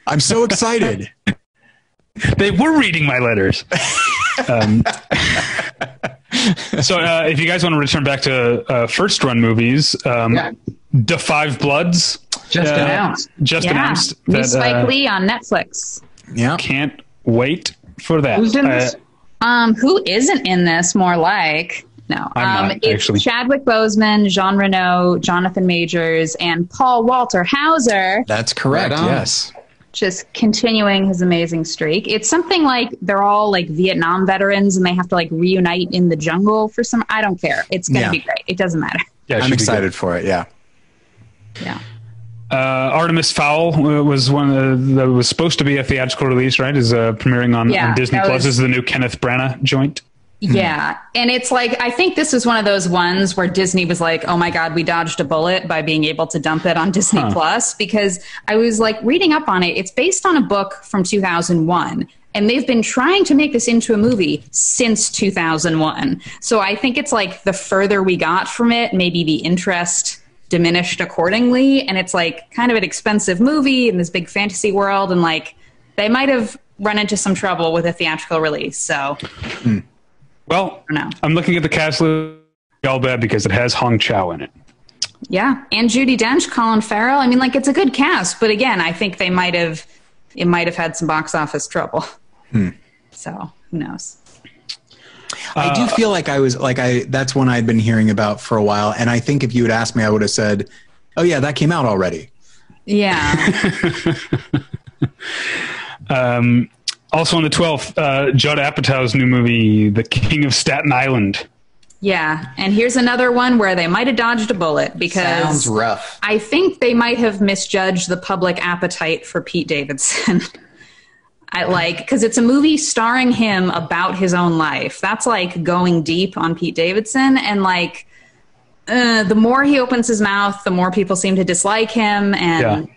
I'm so excited!" They were reading my letters. um, so, uh, if you guys want to return back to uh, first run movies, um, Yeah. The Five Bloods Just uh, announced. Just yeah. announced New that Spike uh, Lee on Netflix. yeah, can't wait for that. Who's in Uh, this? Um, who isn't in this? More like no. I'm um, not, it's actually. Chadwick Boseman, Jean Reno, Jonathan Majors, and Paul Walter Hauser. that's correct. Right yes. Just continuing his amazing streak. It's something like they're all like Vietnam veterans and they have to like reunite in the jungle for some. I don't care. It's gonna Yeah. be great. It doesn't matter. yeah, I'm excited for it. Yeah. Yeah. Uh, Artemis Fowl uh, was one that was supposed to be a theatrical release, right? Is uh, premiering on, Yeah, on Disney Plus. was- This is the new Kenneth Branagh joint. Yeah. And it's like, I think this is one of those ones where Disney was like, oh my God, we dodged a bullet by being able to dump it on Disney Huh. Plus because I was like reading up on it. It's based on a book from 2001. And they've been trying to make this into a movie since 2001. So I think it's like the further we got from it, maybe the interest diminished accordingly. And it's like kind of an expensive movie in this big fantasy world. And like, they might have run into some trouble with a theatrical release. So hmm. Well, I'm looking at the cast list y'all bad because it has Hong Chau in it. Yeah, and Judi Dench, Colin Farrell. I mean, like it's a good cast, but again, I think they might have it might have had some box office trouble. Hmm. So who knows? I do feel like I was like I that's one I'd been hearing about for a while, and I think if you had asked me, I would have said, "Oh yeah, that came out already." Yeah, Um, also on the 12th, uh, Judd Apatow's new movie, The King of Staten Island. yeah. And here's another one where they might have dodged a bullet because Sounds rough. I think they might have misjudged the public appetite for Pete Davidson. I like because it's a movie starring him about his own life. That's like going deep on Pete Davidson, and like uh, the more he opens his mouth, the more people seem to dislike him. And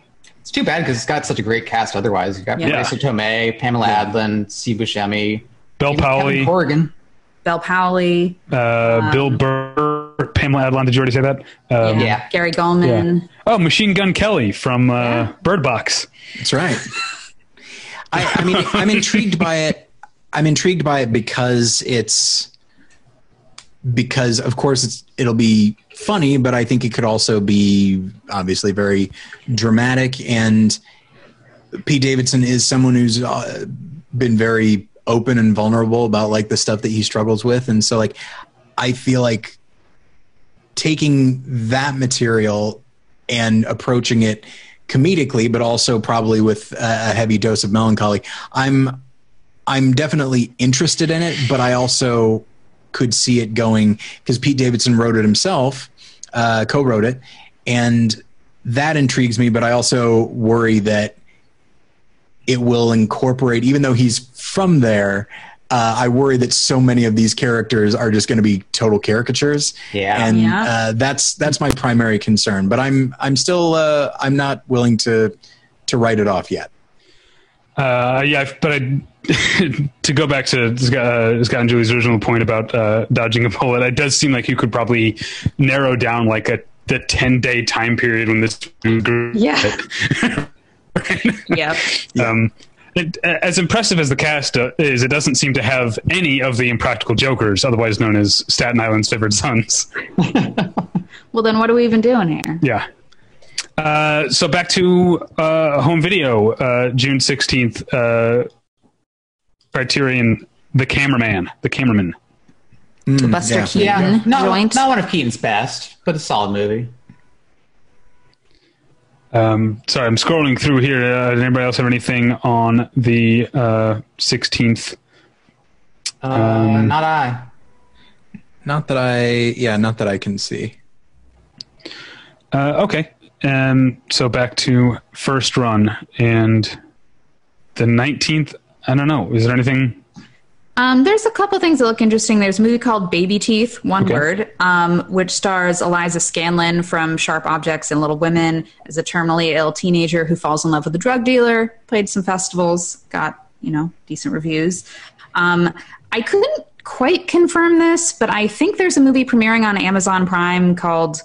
It's too bad because it's got such a great cast. Otherwise, you've got Yeah. Marisa Tomei, Pamela Adlon, Steve Buscemi, Bel even Kevin Powley, Corrigan. Bel Powley, uh, Bill Burr, Pamela Adlon. Did you already say that? Um, Yeah. Gary Goldman. Oh, Machine Gun Kelly from uh, Yeah. Bird Box. That's right. I, I mean, I'm intrigued by it. I'm intrigued by it because it's because, of course, it's it'll be funny, but I think it could also be obviously very dramatic. And Pete Davidson is someone who's uh, been very open and vulnerable about like the stuff that he struggles with, and so like I feel like taking that material and approaching it comedically, but also probably with a heavy dose of melancholy. I'm I'm definitely interested in it, but I also could see it going because Pete Davidson wrote it himself, uh, co-wrote it, and that intrigues me. But I also worry that it will incorporate, even though he's from there. Uh, I worry that so many of these characters are just going to be total caricatures. Yeah. and Yeah. Uh, that's that's my primary concern. But I'm I'm still uh, I'm not willing to to write it off yet. Uh, yeah, but I, to go back to uh, Scott and Julie's original point about uh, dodging a bullet, it does seem like you could probably narrow down like a the ten day time period when this. Yeah. Yep. Um, it, as impressive as the cast uh, is, it doesn't seem to have any of the impractical jokers, otherwise known as Staten Island's favorite sons. Well, then what are we even doing here? Yeah. Uh, so back to uh, home video, uh, June sixteenth. Uh, Criterion, the cameraman, the cameraman. Buster yeah. Keaton Yeah, not, joint. not one of Keaton's best, but a solid movie. Um, sorry, I'm scrolling through here. Uh, does anybody else have anything on the uh, sixteenth? Uh, Um, not I. Not that I yeah, not that I can see. Uh, okay. Um, so back to first run and the nineteenth. I don't know. Is there anything? Um, there's a couple things that look interesting. There's a movie called Baby Teeth, one Okay. word, um, which stars Eliza Scanlen from Sharp Objects and Little Women as a terminally ill teenager who falls in love with a drug dealer. Played some festivals, got you know decent reviews. Um, I couldn't quite confirm this, but I think there's a movie premiering on Amazon Prime called.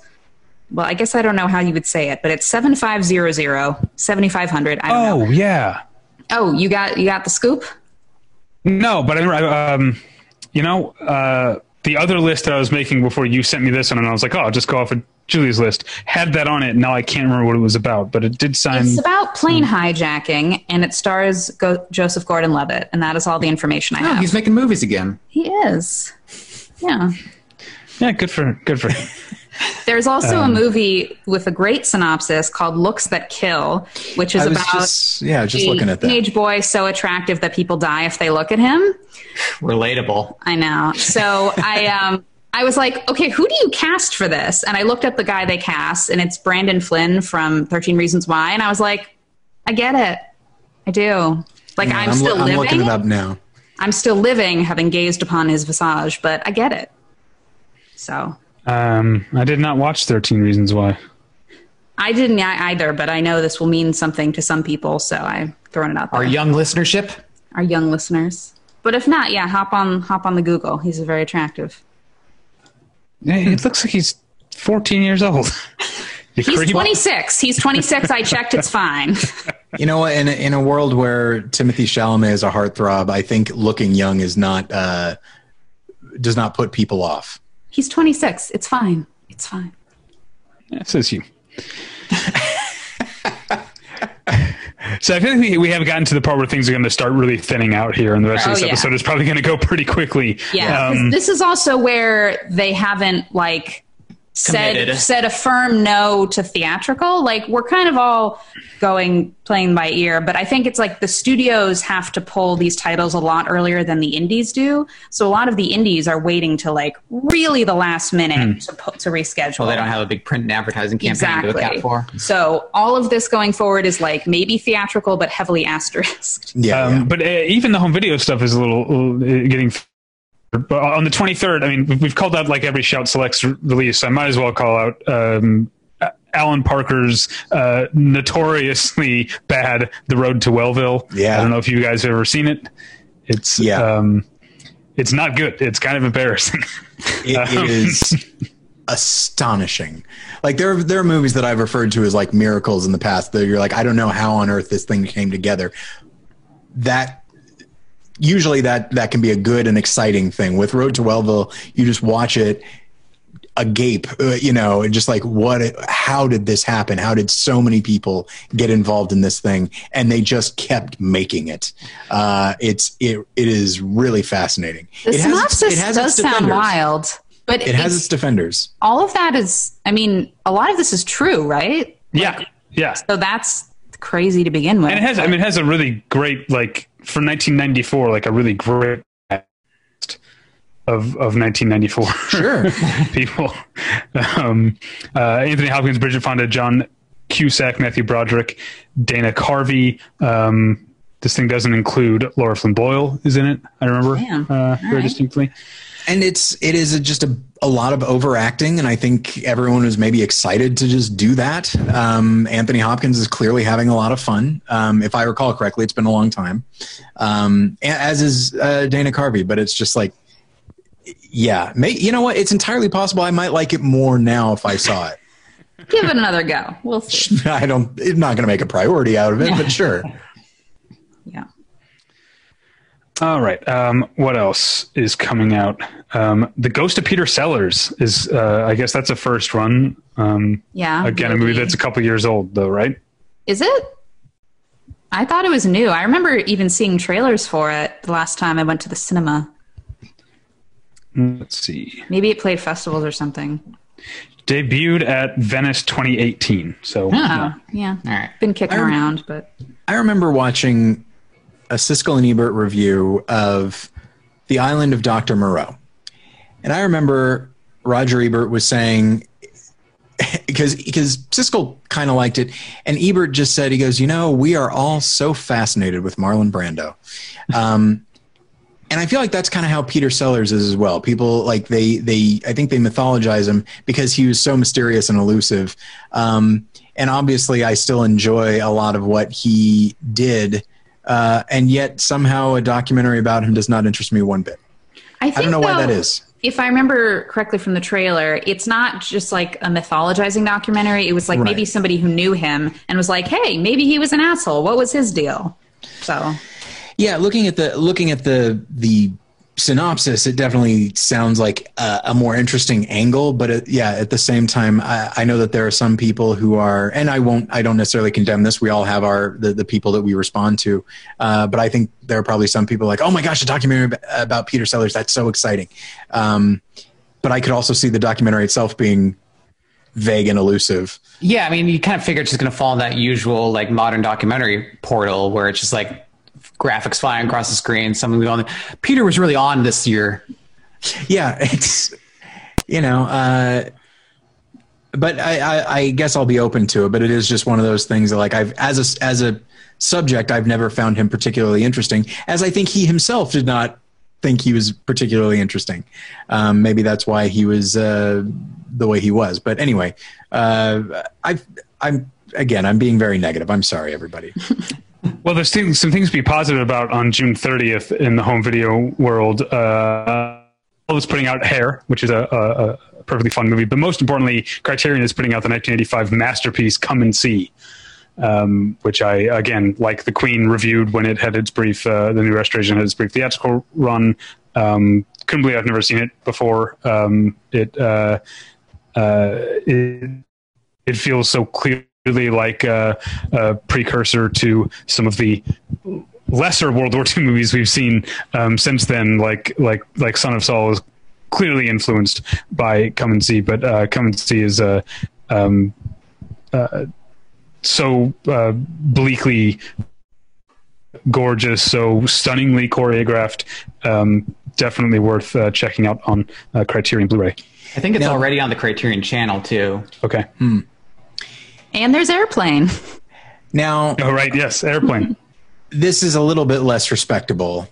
Well, I guess I don't know how you would say it, but it's 7500, 7500. I don't know. Oh yeah. Oh, you got you got the scoop? No, but I, um, you know, uh, the other list that I was making before you sent me this one, and I was like, oh, I'll just go off of Julie's list. Had that on it. Now I can't remember what it was about, but it did sign. It's about plane hijacking, and it stars Go- Joseph Gordon-Levitt, and that is all the information I Oh, have. he's making movies again. he is. Yeah. yeah, good for good for him. There's also Um, a movie with a great synopsis called "Looks That Kill," which is about just yeah, just a looking at that. teenage boy so attractive that people die if they look at him. Relatable. I know. So I um I was like, okay, who do you cast for this? And I looked up the guy they cast, and it's Brandon Flynn from Thirteen Reasons Why, and I was like, I get it. I do. Like Yeah, I'm, I'm, still I'm living. looking it up now. I'm still living, having gazed upon his visage, but I get it. So Um, I did not watch Thirteen Reasons Why. I didn't either, but I know this will mean something to some people, so I'm throwing it out there. Our young listenership. Our young listeners. But if not, yeah, hop on hop on the Google. He's very attractive. It looks like he's 14 years old. He's creep. 26. He's 26. I checked. It's fine. you know, in a, in a world where Timothée Chalamet is a heartthrob, I think looking young is not uh, does not put people off. He's 26. It's fine. It's fine. Yeah, says you. so I feel like we, we have gotten to the part where things are going to start really thinning out here, and the rest of Oh, this yeah. episode is probably going to go pretty quickly. Yeah, 'cause Um, this is also where they haven't like said Committed. said a firm no to theatrical. Like we're kind of all going playing by ear, but I think it's like the studios have to pull these titles a lot earlier than the indies do. So a lot of the indies are waiting to like really the last minute to pu- to reschedule. Well, they don't have a big print and advertising campaign exactly. to account for. So all of this going forward is like maybe theatrical, but heavily asterisked. Yeah, Um, yeah. But uh, even the home video stuff is a little uh, getting. But on the 23rd, I mean, we've- called out like every Shout Selects re- release. I might as well call out um, Alan Parker's uh, notoriously bad "The Road to Wellville." Yeah. I don't know if you guys have ever seen it. It's Yeah. um, it's not good. It's kind of embarrassing. It, it is astonishing. Like there, are, there are movies that I've referred to as like miracles in the past that you're like, I don't know how on earth this thing came together. That usually that that can be a good and exciting thing. With Road to Wellville, you just watch it agape, uh, you know, and just like what? How did this happen? How did so many people get involved in this thing? And they just kept making it. Uh, it's it it is really fascinating. The it synopsis its- it has does sound defenders. wild, but It has it's- its defenders. all of that is i mean a lot of this is true right yeah, yeah. so that's crazy to begin with and it has i mean it has a really great like for 1994 like a really great cast of of 1994 Sure. people um uh anthony hopkins bridget fonda john cusack matthew broderick dana carvey um this thing doesn't include lara flynn boyle is in it i remember uh very right. distinctly and it's it is just a, a lot of overacting and i think everyone was maybe excited to just do that. Um, anthony hopkins is clearly having a lot of fun. Um, if i recall correctly it's been a long time. Um, as is uh, dana carvey but it's just like yeah may, you know what? It's entirely possible i might like it more now if i saw it. Give it another go. We'll see. I don't i'm not going to make a priority out of it but sure. Yeah All right. Um, what else is coming out? Um, the Ghost of Peter Sellers is, uh, I guess that's a first run. Um, yeah again, a movie that's a couple years old, though, right? is it i thought it was new i remember even seeing trailers for it the last time i went to the cinema Let's see. maybe it played festivals or something Debuted at Venice 2018. So oh yeah All right. been kicking I rem- around but I remember watching a Siskel and Ebert review of The Island of Dr. Moreau. And I remember Roger Ebert was saying, because because Siskel kind of liked it, and Ebert just said, he goes, you know, we are all so fascinated with Marlon Brando. Um, and I feel like that's kind of how Peter Sellers is as well. People like they they I think they mythologize him because he was so mysterious and elusive. Um, and obviously, I still enjoy a lot of what he did, uh, and yet somehow a documentary about him does not interest me one bit. I, think, I don't know why that is. If I remember correctly from the trailer, it's not just like a mythologizing documentary. It was like maybe somebody who knew him and was like, "Hey, maybe he was an asshole. What was his deal?" So Yeah, looking at the looking at the the synopsis, it definitely sounds like a, a more interesting angle. But it, yeah, at the same time, I, I know that there are some people who are, and I won't, I don't necessarily condemn this. We all have our the, the people that we respond to, uh, but I think there are probably some people like, oh my gosh, a documentary about Peter Sellers, that's so exciting. Um, but I could also see the documentary itself being vague and elusive. Yeah, I mean, you kind of figure it's just going to fall in that usual like modern documentary portal where it's just like graphics flying across the screen. Something going. Peter was really on this year. yeah it's you know uh but I, I i guess i'll be open to it but it is just one of those things that like i've as a as a subject i've never found him particularly interesting as i think he himself did not think he was particularly interesting um maybe that's why he was uh the way he was but anyway uh i i'm again i'm being very negative i'm sorry everybody Well, there's some things to be positive about on June 30th in the home video world. Uh, was putting out Hair, which is a, a, a perfectly fun movie, but most importantly, Criterion is putting out the 1985 masterpiece Come and See, um, which I again like the Queen reviewed when it had its brief, uh, the new restoration had its brief theatrical run. Um, couldn't believe I've never seen it before. Um, it, uh, uh, it it feels so clearly like a, a, precursor to some of the lesser World War II movies we've seen um, since then, like like like Son of Saul is clearly influenced by Come and See, but uh, Come and See is a um, uh, so uh, bleakly gorgeous, so stunningly choreographed. Um, definitely worth uh, checking out on uh, Criterion Blu-ray. I think it's now, already on the Criterion channel too. Okay. Hmm. And there's Airplane. Now, oh right, yes, Airplane. this is a little bit less respectable,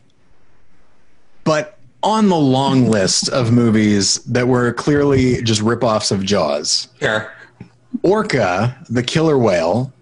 but on the long list of movies that were clearly just ripoffs of Jaws. Sure. Orca, the killer whale,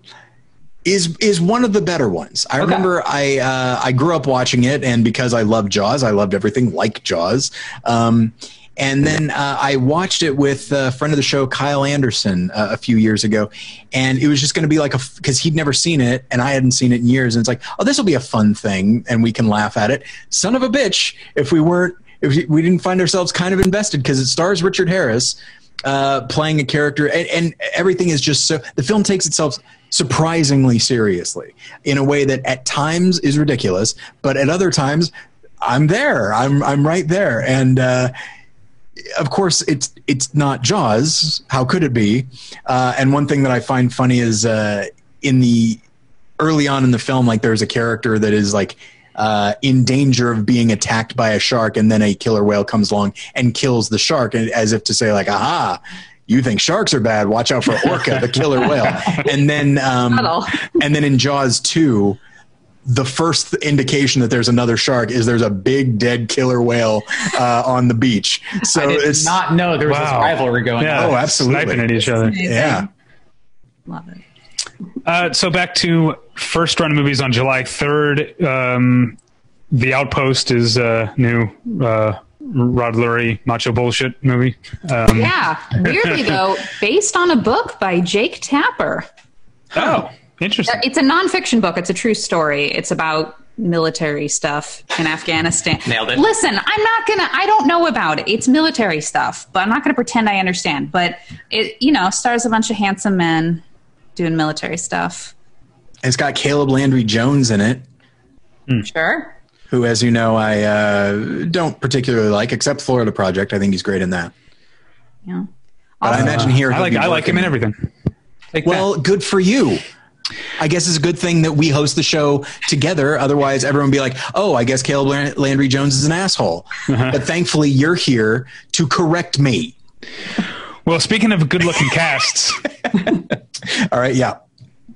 is is one of the better ones. I okay. remember I uh, I grew up watching it, and because I loved Jaws, I loved everything like Jaws. Um, and then uh, I watched it with a friend of the show, Kyle Anderson, uh, a few years ago. And it was just going to be like a, because he'd never seen it and I hadn't seen it in years. And it's like, oh, this will be a fun thing and we can laugh at it. Son of a bitch, if we weren't, if we didn't find ourselves kind of invested because it stars Richard Harris uh, playing a character and, and everything is just so, the film takes itself surprisingly seriously in a way that at times is ridiculous, but at other times I'm there. I'm I'm right there, and uh, of course, it's it's not Jaws. How could it be? Uh, and one thing that I find funny is uh, in the early on in the film, like there's a character that is like uh, in danger of being attacked by a shark, and then a killer whale comes along and kills the shark, as if to say, like, "Aha." You think sharks are bad? Watch out for Orca, the killer whale. And then, um, and then in Jaws two, the first indication that there's another shark is there's a big dead killer whale uh, on the beach. So I did it's not know there was wow. this rivalry going yeah, on. Oh, absolutely, sniping at each other. Yeah, love it. Uh, so back to first run movies on July 3rd. Um, the Outpost is a new uh, Rod Lurie macho bullshit movie. Um, yeah, weirdly though, based on a book by Jake Tapper. Oh. Interesting. It's a nonfiction book. It's a true story. It's about military stuff in Afghanistan. Nailed it. Listen, I'm not gonna. I don't know about it. It's military stuff, but I'm not gonna pretend I understand. But it, you know, stars a bunch of handsome men doing military stuff. It's got Caleb Landry Jones in it. Mm. Sure. Who, as you know, I uh, don't particularly like, except Florida Project. I think he's great in that. Yeah. But uh, I imagine here, I like I like him in everything. Take well, that. good for you. I guess it's a good thing that we host the show together. Otherwise, everyone would be like, "Oh, I guess Caleb Landry Jones is an asshole." Uh-huh. But thankfully, you're here to correct me. Well, speaking of good-looking casts, all right, yeah.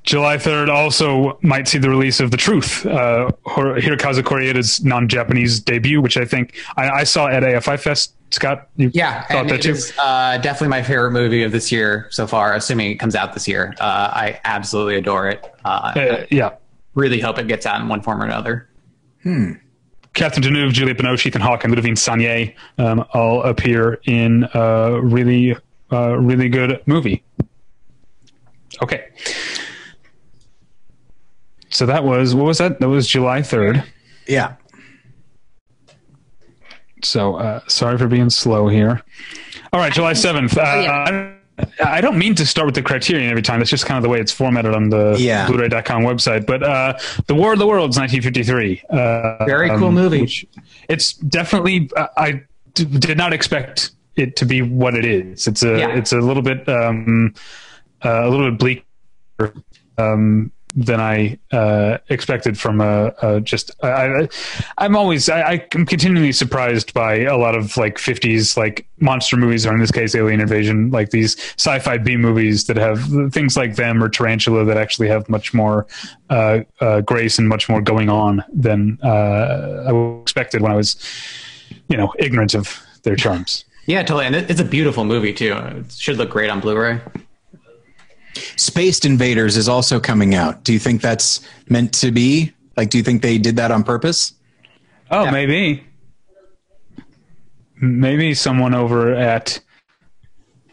July 3rd also might see the release of The Truth, uh, Hirokazu Koreeda's non-Japanese debut, which I think I, I saw at AFI Fest Scott, you yeah, thought that too? Is, uh, definitely my favorite movie of this year so far, assuming it comes out this year. Uh, I absolutely adore it. Uh, uh yeah, really hope it gets out in one form or another. Hmm. Catherine Deneuve, Juliette Binoche, Ethan Hawke, and Ludivine Sagnier um, all appear in a really, uh, really good movie. Okay. So that was what was that? That was July third. Yeah. So uh, sorry for being slow here. All right, July 7th. Uh, oh, yeah. I, I don't mean to start with the criterion every time. That's just kind of the way it's formatted on the yeah. Blu-ray.com website. But uh, The War of the Worlds, 1953. Uh, Very cool um, movie. It's definitely, uh, I d- did not expect it to be what it is. It's a, yeah. it's a little bit, um, uh, a little bit bleak. Um, than I uh, expected from a, a just. I, am always I, I'm continually surprised by a lot of like 50s like monster movies, or in this case, Alien Invasion, like these sci-fi B movies that have things like them or Tarantula that actually have much more uh, uh, grace and much more going on than uh, I expected when I was, you know, ignorant of their charms. Yeah, totally, and it's a beautiful movie too. It should look great on Blu-ray. Spaced Invaders is also coming out. Do you think that's meant to be? Like, do you think they did that on purpose? Oh, yeah. maybe. Maybe someone over at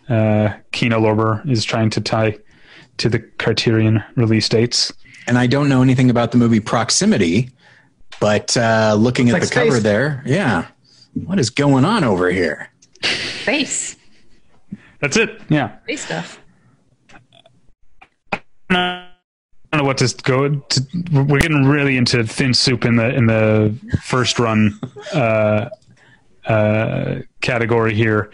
uh, Kino Lorber is trying to tie to the Criterion release dates. And I don't know anything about the movie Proximity, but uh, looking at like the cover there, yeah, what is going on over here? Space. That's it. Yeah. Space stuff. I don't know what to go. To, we're getting really into thin soup in the in the first run uh, uh, category here.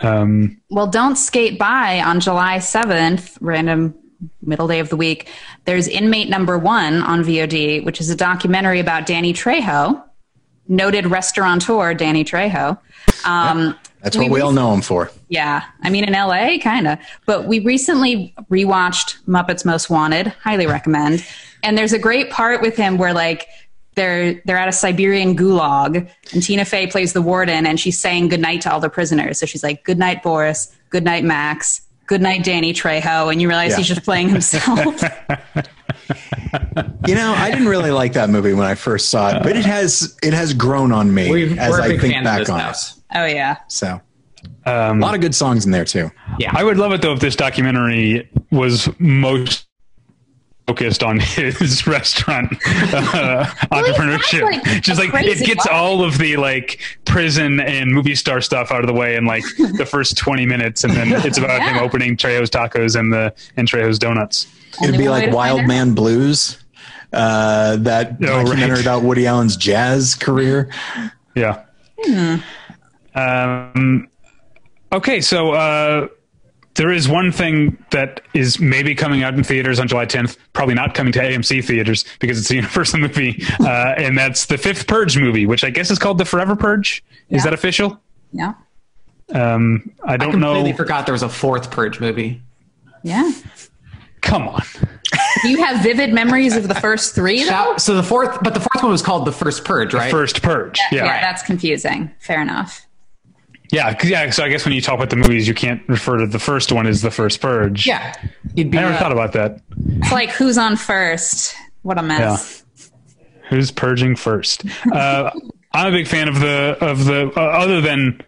Um, Well, don't skate by on July 7th, random middle day of the week. There's Inmate Number One on VOD, which is a documentary about Danny Trejo, noted restaurateur Danny Trejo. Um, That's what we all know him for. Yeah, I mean in LA, kind of. But we recently rewatched Muppets Most Wanted. Highly recommend. And there's a great part with him where like they're they're at a Siberian gulag, and Tina Fey plays the warden, and she's saying goodnight to all the prisoners. So she's like, goodnight, Boris. Goodnight, Max. Goodnight, Danny Trejo." And you realize Yeah. he's just playing himself. You know, I didn't really like that movie when I first saw it, but it has it has grown on me We've, as we're a I big think back on it. Oh yeah, So um, a lot of good songs in there too. Yeah. I would love it though if this documentary was most focused on his restaurant uh, entrepreneurship. like Just like it gets life. all of the like prison and movie star stuff out of the way in like the first twenty minutes, and then it's about him opening Trejo's Tacos and the and Trejo's Donuts. It'd be like to Wild find out. Man Blues, uh, that Oh, right. documentary about Woody Allen's jazz career. Yeah. Hmm. Um, okay, so uh, there is one thing that is maybe coming out in theaters on July 10th, probably not coming to AMC theaters because it's a Universal movie, uh, and that's the fifth Purge movie, which I guess is called The Forever Purge. Is that official? yeah, Um, I I don't completely know. Completely forgot there was a fourth Purge movie. yeah. Come on. Do you have vivid memories of the first three? Though? So the fourth, but the fourth one was called the First Purge, right? First Purge. yeah, Yeah. that's confusing. Fair enough. Yeah. 'cause- Yeah. So I guess when you talk about the movies, you can't refer to the first one as the first Purge. yeah. You'd be, I never uh, thought about that. It's like who's on first? What a mess. Who's purging first? Uh, I'm a big fan of the of the uh, other than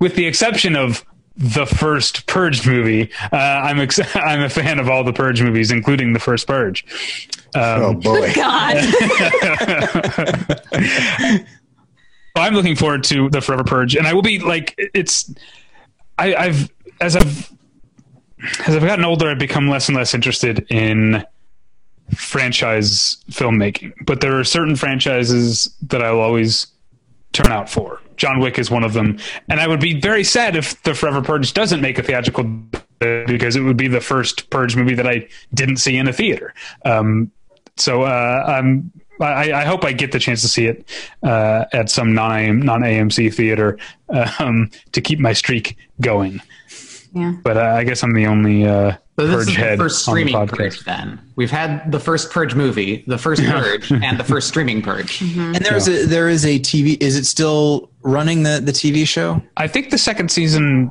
with the exception of the first Purge movie. Uh, I'm ex- I'm a fan of all the Purge movies, including the first Purge. oh boy. God. I'm looking forward to the Forever Purge, and I will be like it's. I, I've as I've as I've gotten older, I've become less and less interested in franchise filmmaking. But there are certain franchises that I'll always turn out for. John Wick is one of them, and I would be very sad if the Forever Purge doesn't make a theatrical because it would be the first Purge movie that I didn't see in a theater. Um, so uh, I'm. I, I hope I get the chance to see it uh, at some non non AMC theater um, to keep my streak going. yeah. But uh, I guess I'm the only uh, So this purge is the head first on the streaming podcast. purge. Then we've had the first Purge movie, the first Purge, and the first streaming Purge. And there's a there is a TV. Is it still running the the TV show? I think the second season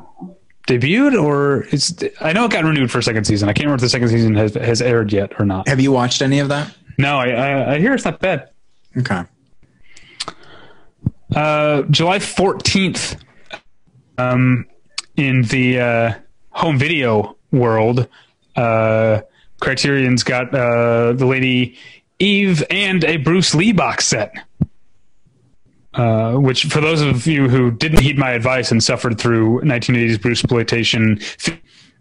debuted, or it's. I know it got renewed for a second season. I can't remember if the second season has has aired yet or not. Have you watched any of that? No, I, I, I hear it's not bad. Okay. Uh, July fourteenth, um, in the uh, home video world, uh, Criterion's got uh, the Lady Eve and a Bruce Lee box set. Uh, which, for those of you who didn't heed my advice and suffered through 1980s Bruceploitation,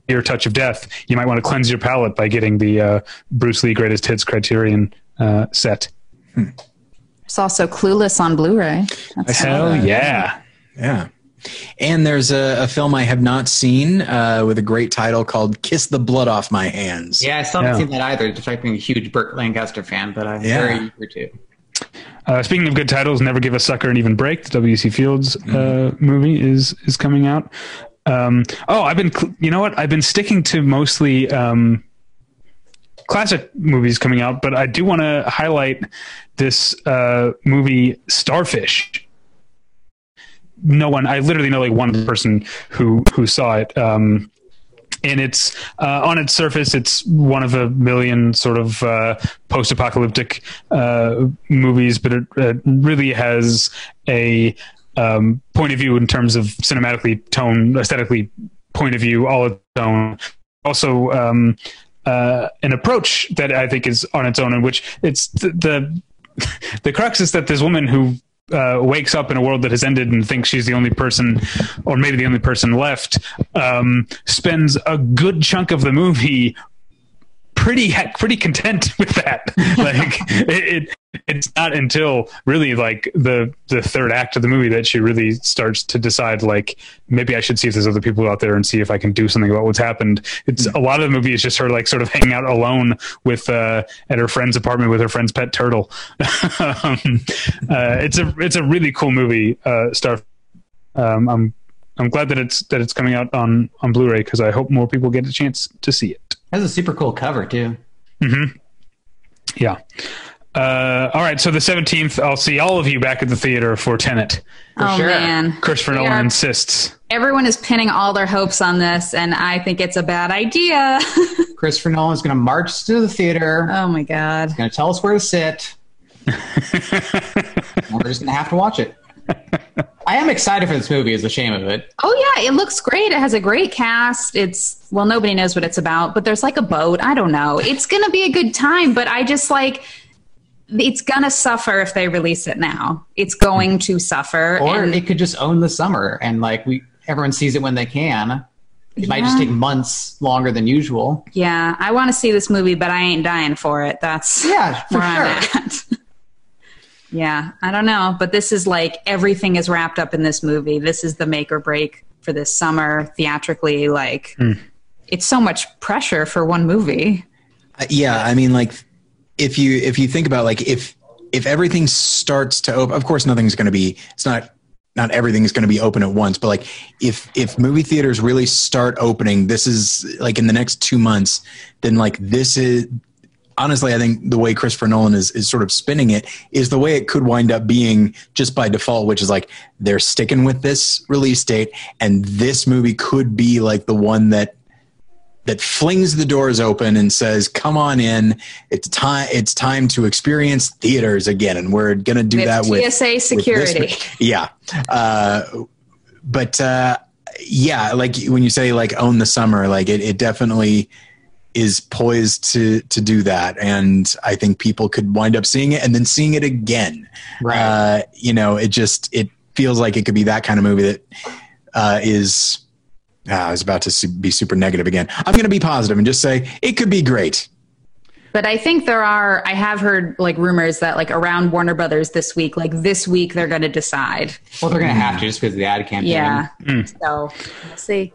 fear touch of death, you might want to cleanse your palate by getting the uh, Bruce Lee greatest hits Criterion uh, set. It's also Clueless on Blu-ray. That's Hell yeah! Yeah. And there's a, a film I have not seen uh, with a great title called "Kiss the Blood Off My Hands." Yeah, I still haven't Yeah. seen that either, despite being a huge Burt Lancaster fan, but I'm Yeah. very eager to. Uh, speaking of good titles, "Never Give a Sucker an Even Break," the W.C. Fields uh, movie is is coming out. Um, oh, I've been, you know what? I've been sticking to mostly um, classic movies coming out, but I do want to highlight this uh, movie, Starfish. No one, I literally know like one person who who saw it. Um, and it's uh, on its surface, it's one of a million sort of uh, post-apocalyptic uh, movies, but it, it really has a um, point of view in terms of cinematically, tone, aesthetically, point of view, all its own. Also, um, uh, an approach that I think is on its own, in which it's the the, the crux is that this woman who uh, wakes up in a world that has ended and thinks she's the only person, or maybe the only person left, um, spends a good chunk of the movie pretty pretty content with that. like it, it, not until really like the the third act of the movie that she really starts to decide like maybe I should see if there's other people out there and see if I can do something about what's happened. It's a lot of the movie is just her like sort of hanging out alone with uh, at her friend's apartment with her friend's pet turtle. um, uh, it's a it's a really cool movie. Uh, Star. Um, I'm I'm glad that it's that it's coming out on on Blu-ray because I hope more people get a chance to see it. Has a super cool cover too. mhm Yeah. Uh, all right. So the 17th, I'll see all of you back at the theater for Tenet. oh sure. man, Christopher Nolan are- insists. Everyone is pinning all their hopes on this, and I think it's a bad idea. Christopher Nolan is going to march to the theater. oh my god. He's going to tell us where to sit. we're just going to have to watch it. I am excited for this movie. Is the shame of it. Oh yeah, it looks great. It has a great cast. It's well, nobody knows what it's about, but there's like a boat. I don't know. It's gonna be a good time, but I just like it's gonna suffer if they release it now. It's going to suffer. Or and it could just own the summer, and like we, everyone sees it when they can. It might just take months longer than usual. yeah, I want to see this movie, but I ain't dying for it. That's Yeah, for where I'm sure. at. yeah, I don't know, but this is like everything is wrapped up in this movie. This is the make or break for this summer theatrically. Like, it's so much pressure for one movie. Uh, yeah i mean like if you if you think about like if if everything starts to open of course nothing's going to be it's not not everything's going to be open at once but like if if movie theaters really start opening this is like in the next two months then like this is honestly i think the way christopher nolan is is sort of spinning it is the way it could wind up being just by default which is like they're sticking with this release date and this movie could be like the one that that flings the doors open and says, "Come on in. It's time. It's time to experience theaters again." And we're gonna do With that with TSA with security. this- yeah, uh, but uh, yeah, like when you say like own the summer, like it, it definitely is poised to to do that, and I think people could wind up seeing it and then seeing it again. Right. Uh, you know, it just it feels like it could be that kind of movie that uh, is. Ah, I was about to be super negative again. I'm going to be positive and just say it could be great. But I think there are. I have heard like rumors that like around Warner Brothers this week, like this week, they're going to decide. well, they're going to have to just because the ad campaign. Yeah. So we'll see.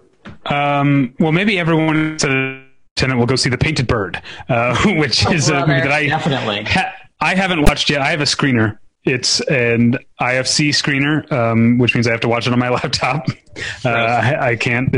Um, well, maybe everyone to Tenet will go see The Painted Bird, uh, which is a movie that I Definitely. ha- I haven't watched yet. I have a screener. It's an IFC screener, um, which means I have to watch it on my laptop. Uh, I, I can't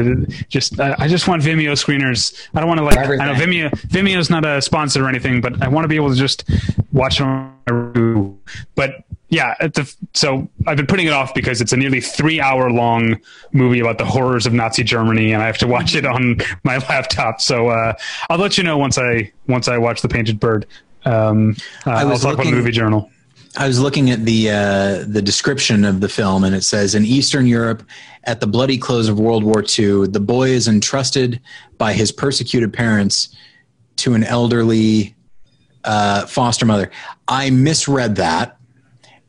just. I, I just want Vimeo screeners. I don't want to like. I know Everything. Vimeo. Vimeo's not a sponsor or anything, but I want to be able to just watch it on. But yeah, the, so I've been putting it off because it's a nearly three hour long movie about the horrors of Nazi Germany, and I have to watch it on my laptop. So uh, I'll let you know once I once I watch The Painted Bird. Um, uh, I'll was talk about looking- the movie journal. I was looking at the uh, the description of the film, and it says in Eastern Europe, at the bloody close of World War II, the boy is entrusted by his persecuted parents to an elderly uh, foster mother. I misread that.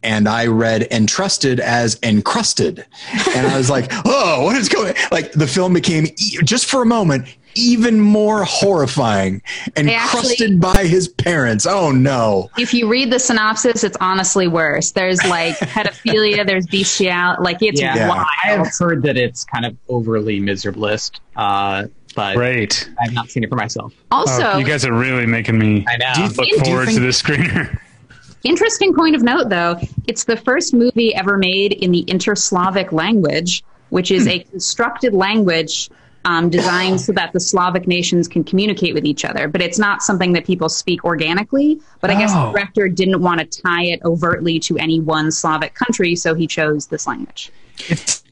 And I read entrusted as encrusted. And I was like, oh, what is going Like the film became, just for a moment, even more horrifying. and crusted by his parents. Oh, no. If you read the synopsis, it's honestly worse. There's like pedophilia. There's bestiality. Like it's Yeah. Yeah. wild. I have heard that it's kind of overly miserablist, uh, but Right. I've not seen it for myself. Also, Oh, you guys are really making me I know. Do look think- do you forward to this screener. Interesting point of note, though, it's the first movie ever made in the Interslavic language, which is a constructed language um, designed so that the Slavic nations can communicate with each other. But it's not something that people speak organically. But I guess the Oh. director didn't want to tie it overtly to any one Slavic country, so he chose this language. It's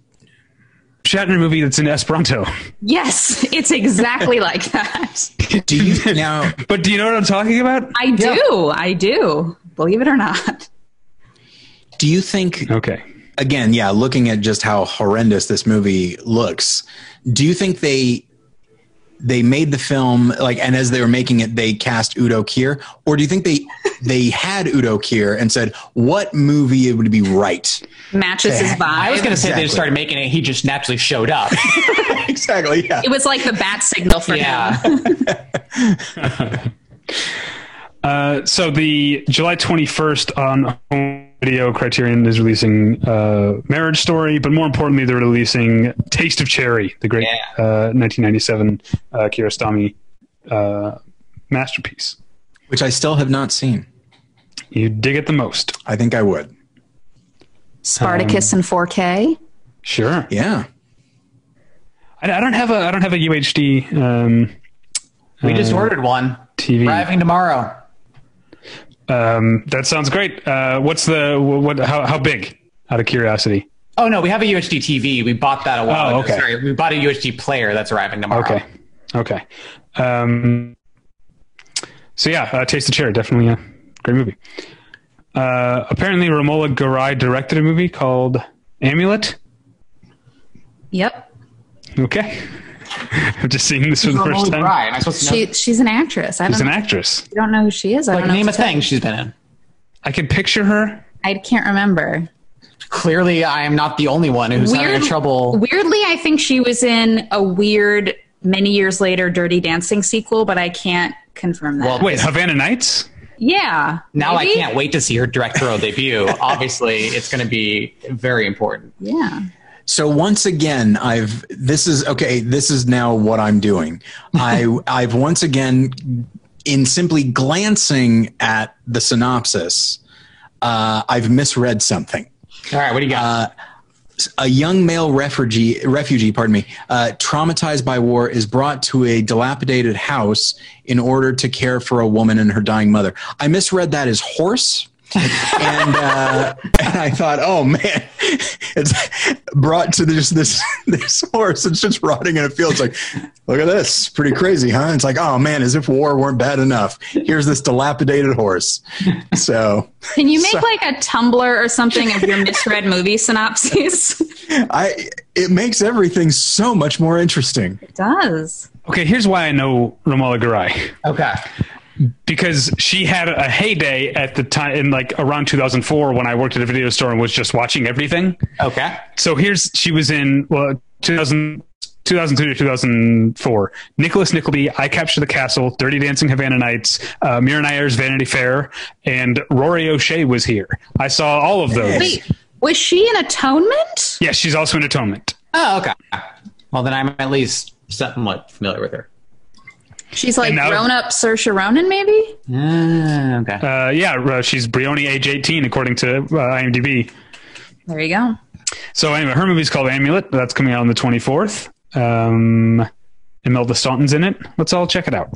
Shatner movie that's in Esperanto. Yes, it's exactly like that. Do you now? But do you know what I'm talking about? I do. I do. Believe it or not. Do you think Okay. Again, yeah, looking at just how horrendous this movie looks, do you think they they made the film like, and as they were making it, they cast Udo Kier, or do you think they they had Udo Kier and said what movie it would be right? Matches his vibe. I was going to say they Exactly. just started making it. He just naturally showed up. exactly. Yeah. it was like the bat signal for yeah. him. Uh, so the July 21st on home video Criterion is releasing uh, Marriage Story, but more importantly, they're releasing Taste of Cherry, the great Yeah. uh, 1997 uh, Kiarostami uh, masterpiece. Which I still have not seen. You dig it the most. I think I would. Spartacus in 4K. Sure. Yeah. I, I don't have a I don't have a UHD um, we just ordered one. TV. Arriving tomorrow. Um, that sounds great. Uh, what's the what? How, how big? Out of curiosity. Oh no, we have a UHD TV. We bought that a while Oh, ago. okay. Sorry, we bought a UHD player that's arriving tomorrow. Okay. Okay. Um, so yeah, uh, Taste of Cherry, definitely a great movie. Uh, apparently, Romola Garai directed a movie called Amulet. Yep. Okay. I'm just seeing this for the first time. Right. Am I supposed to know? She, she's an actress. I She's don't, an actress. I don't know who she is. I like don't know. name a what to thing she's been in. I can picture her. I can't remember. Clearly, I am not the only one who's having trouble. Weirdly, I think she was in a weird, many years later, Dirty Dancing sequel, but I can't confirm that. Well, Wait, Havana Nights? yeah. Now maybe? I can't wait to see her directorial debut. Obviously, it's going to be very important. Yeah. So once again, I've this is okay. This is now what I'm doing. I I've once again, in simply glancing at the synopsis, uh, I've misread something. All right, what do you got? a young male refugee, refugee, pardon me, uh, traumatized by war, is brought to a dilapidated house in order to care for a woman and her dying mother. I misread that as horse. And, uh, and I thought, oh man, it's brought to this this this horse. It's just rotting in a field. It's like, look at this, pretty crazy, huh? It's like, oh man, as if war weren't bad enough. Here's this dilapidated horse. So Can you make So- like a Tumblr or something of your misread movie synopses? I it makes everything so much more interesting. it does. Okay, here's why I know Romola Garai. okay. Because she had a heyday at the time in like around 2004 when I worked at a video store and was just watching everything. Okay. So here's she was in well 2000 2003 to 2004. Nicholas Nickleby, I Capture the Castle, Dirty Dancing Havana Nights, uh, Mira Nair's Vanity Fair, and Rory O'Shea was here. I saw all of those. Wait, was she in Atonement? Yes, she's also in Atonement. Oh, okay. Well, then I'm at least somewhat familiar with her. She's like now- grown up Saoirse Ronan, maybe? Ah, okay. Uh, yeah, uh, she's Briony, age 18, according to uh, IMDb. There you go. So anyway, her movie's called Amulet. That's coming out on the 24th. Um, Imelda Staunton's in it. Let's all check it out.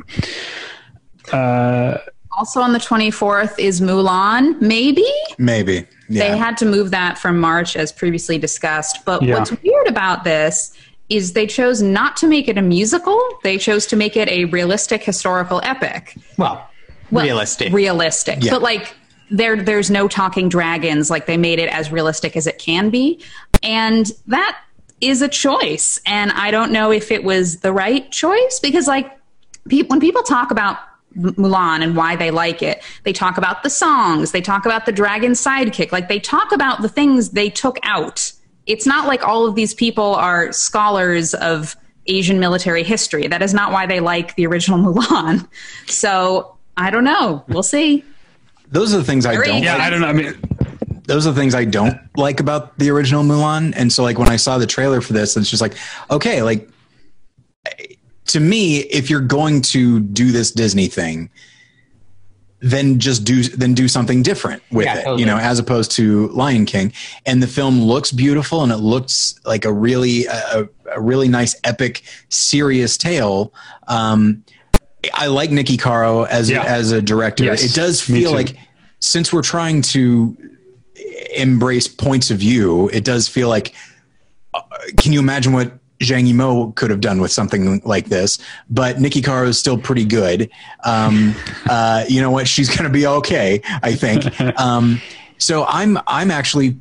Uh, Also on the 24th is Mulan, maybe? Maybe. Yeah. They had to move that from March as previously discussed. But Yeah. what's weird about this is they chose not to make it a musical. They chose to make it a realistic historical epic. well, Well, realistic. Realistic. Yeah. But like there there's no talking dragons like they made it as realistic as it can be. And that is a choice and I don't know if it was the right choice because like pe- when people talk about Mulan and why they like it, they talk about the songs, they talk about the dragon sidekick, like they talk about the things they took out. It's not like all of these people are scholars of Asian military history. That is not why they like the original Mulan. So I don't know. We'll see. Those are the things I Very don't yeah, like. I don't know. I mean, those are the things I don't like about the original Mulan. And so like when I saw the trailer for this, it's just like, okay, like to me, if you're going to do this Disney thing, then just do then do something different with Yeah, it, totally. you know, as opposed to Lion King. And the film looks beautiful and it looks like a really a, a really nice epic serious tale. Um, I like Niki Caro as Yeah. as a director. Yes, it does feel like since we're trying to embrace points of view, it does feel like. uh, can you imagine what Zhang Yimou could have done with something like this? But Niki Caro is still pretty good. Um, uh, you know what? She's going to be okay, I think. Um, so I'm I'm actually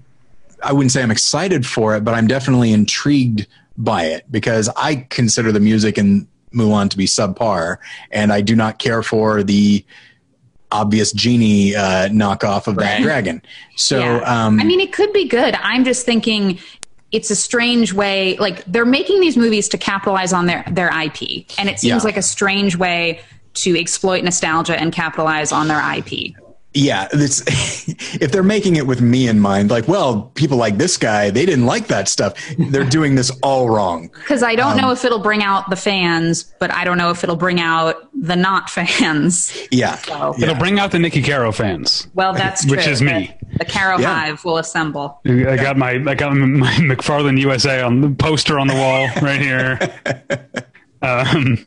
I wouldn't say I'm excited for it, but I'm definitely intrigued by it because I consider the music in Mulan to be subpar, and I do not care for the obvious genie uh, knockoff of that dragon. So, Yeah. um, I mean, it could be good. I'm just thinking it's a strange way. Like they're making these movies to capitalize on their their IP, and it seems Yeah. like a strange way to exploit nostalgia and capitalize on their IP. Yeah, it's, if they're making it with me in mind, like, well, people like this guy, they didn't like that stuff. They're doing this all wrong. Because I don't Um, know if it'll bring out the fans, but I don't know if it'll bring out the not fans. Yeah. So, Yeah. It'll bring out the Niki Caro fans. well, that's true. Which is me. The, the Caro Yeah. Hive will assemble. I got my I got my McFarland USA on the poster on the wall right here. Um,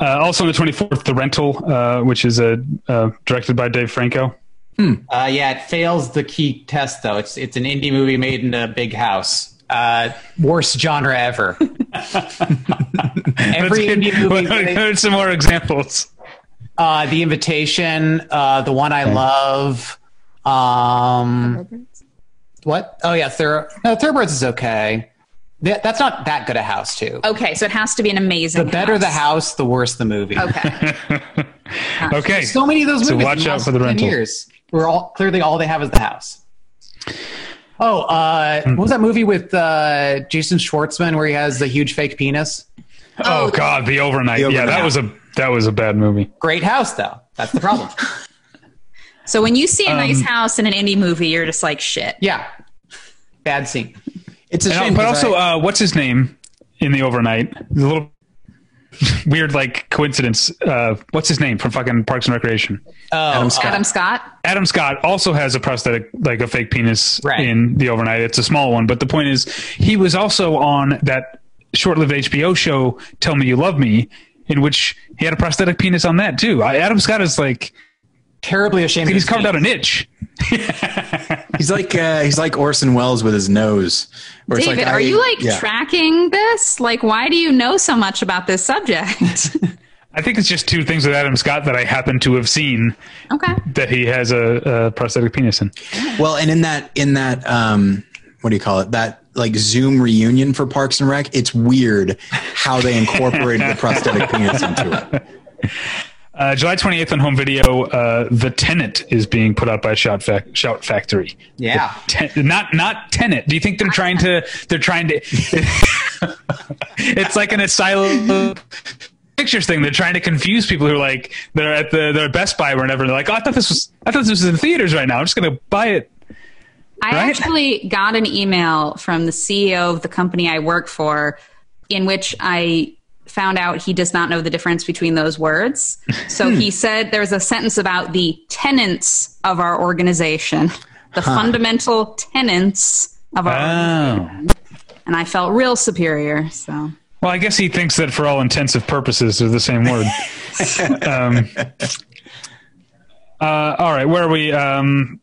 uh, also on the 24th, The Rental, uh, which is uh, uh, directed by Dave Franco. Uh, yeah, it fails the key test though. It's it's an indie movie made in a big house. Uh, worst genre ever. Every Let's indie get- movie. Here's some more examples. Uh, the Invitation, uh, the one I love. Um, what? Oh yeah, Thur. No, Thoroughbreds is okay. That, that's not that good a house too. Okay, so it has to be an amazing. the better the house, the worse the movie. Okay. Okay. So many of those movies. So movies. watch out for The 10 Rental. Years, where all clearly all they have is the house. Oh, uh, Hmm. what was that movie with uh, Jason Schwartzman where he has the huge fake penis? Oh God, The Overnight. The Yeah, Overnight. that was a that was a bad movie. Great house though. That's the problem. so when you see a nice Um, house in an indie movie, you're just like shit. yeah. Bad scene. It's a And, shame. but 'cause also, I- uh, what's his name in The Overnight? The little weird like coincidence. Uh, what's his name from fucking Parks and Recreation? Oh, Adam Scott. Adam Scott. Adam Scott also has a prosthetic, like a fake penis Right. in The Overnight. It's a small one, but the point is, he was also on that short-lived HBO show, Tell Me You Love Me, in which he had a prosthetic penis on that too. I, Adam Scott is like terribly ashamed. he's carved out a penis. niche. he's like uh, he's like Orson Welles with his nose. Where it's David, like, are I- you like yeah. tracking this? Like, why do you know so much about this subject? I think it's just two things with Adam Scott that I happen to have seen okay. that he has a, a prosthetic penis in. Well, and in that in that um, what do you call it? That like Zoom reunion for Parks and Rec. It's weird how they incorporated the prosthetic penis into it. Uh, July 28th on home video, uh, The Tenant is being put out by Shout, Fac- Shout Factory. Yeah. Ten- not not Tenet. Do you think they're trying to? They're trying to. it's like an asylum pictures thing. They're trying to confuse people who are like they're at the they're at Best Buy or whatever. They're like, oh, I thought this was I thought this was in theaters right now. I'm just gonna buy it. I Right? actually got an email from the CEO of the company I work for in which I found out he does not know the difference between those words. So he said there's a sentence about the tenets of our organization, the fundamental tenets of our Oh. and I felt real superior. So Well, I guess he thinks that for all intensive purposes, they're the same word. um, uh, all right, where are we? Um,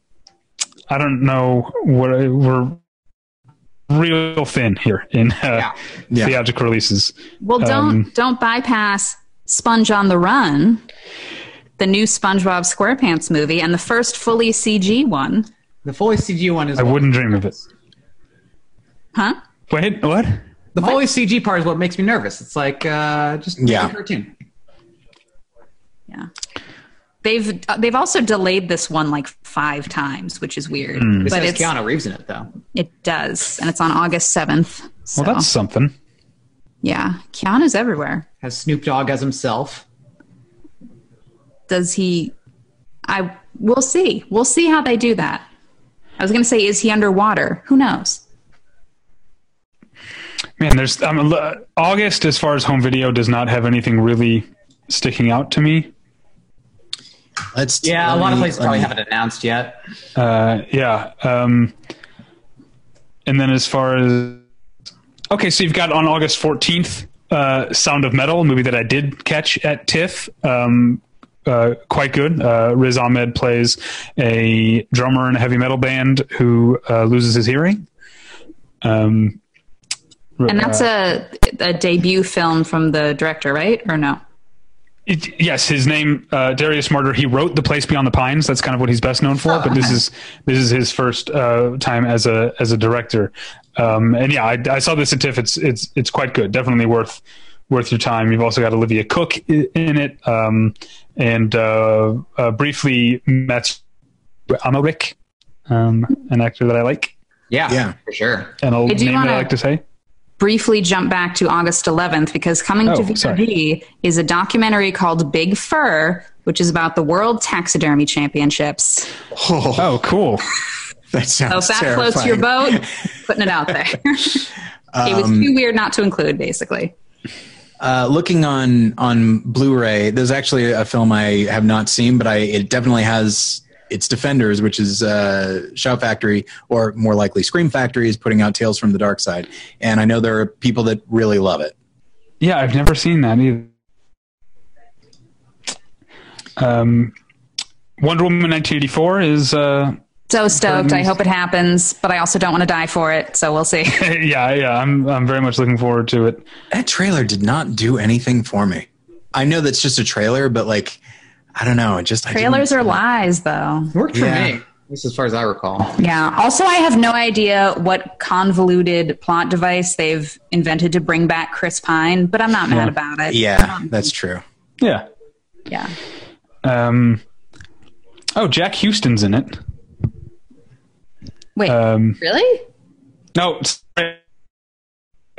I don't know. What we're real thin here in uh, Yeah. theatrical releases. Well, don't Um, don't bypass Sponge on the Run, the new SpongeBob SquarePants movie, and the first fully CG one. The fully CG one is. I wouldn't dream of it. Huh? Wait, what? The fully CG part is what makes me nervous. It's like uh, just Yeah. a cartoon. Yeah. They've uh, they've also delayed this one like five times, which is weird. This But has it's Keanu Reeves in it though. it does, and it's on August seventh. So Well, that's something. yeah, Keanu's everywhere. Has Snoop Dogg as himself. Does he? I we'll see. We'll see how they do that. I was going to say, is he underwater? Who knows? Man, there's um, l- August as far as home video does not have anything really sticking out to me. Let's Yeah, a let lot of places let probably me- haven't announced yet. Uh, yeah. Um, and then as far as okay, so you've got on August fourteenth, uh, Sound of Metal, a movie that I did catch at TIFF. Um, uh, quite good. Uh, Riz Ahmed plays a drummer in a heavy metal band who uh, loses his hearing. Um, And that's a a debut film from the director, right? Or no? It, yes, his name uh, Darius Marder. He wrote *The Place Beyond the Pines*. That's kind of what he's best known for. But this is this is his first uh, time as a as a director. Um, and yeah, I, I saw this at TIFF. It's it's it's quite good. Definitely worth worth your time. You've also got Olivia Cooke i- in it, um, and uh, uh, briefly met Amalric, um, an actor that I like, Yeah, Yeah. for sure. and a I do name that I like to say. Briefly jump back to August 11th because coming Oh, to VOD sorry. is a documentary called Big Fur, which is about the World Taxidermy Championships. Oh, Oh, cool. that So sounds if that floats your boat, putting it out there. it was Um, too weird not to include, basically. Uh, looking on on Blu-ray, there's actually a film I have not seen, but I it definitely has its defenders, which is uh, Shout Factory, or more likely Scream Factory, is putting out Tales from the Dark Side, and I know there are people that really love it. Yeah, I've never seen that either. Um, Wonder Woman 1984 is, uh, So stoked. I hope it happens, but I also don't want to die for it. So we'll see. yeah, yeah, I'm, I'm very much looking forward to it. That trailer did not do anything for me. I know that's just a trailer, but like, I don't know. It just I Trailers didn't- are lies, though. Worked for Yeah. me, at least as far as I recall. Yeah. Also, I have no idea what convoluted plot device they've invented to bring back Chris Pine, but I'm not mad about it. Yeah, that's true. Yeah. Yeah. Um, oh, Jack Huston's in it. Wait, Um, really? no, sorry.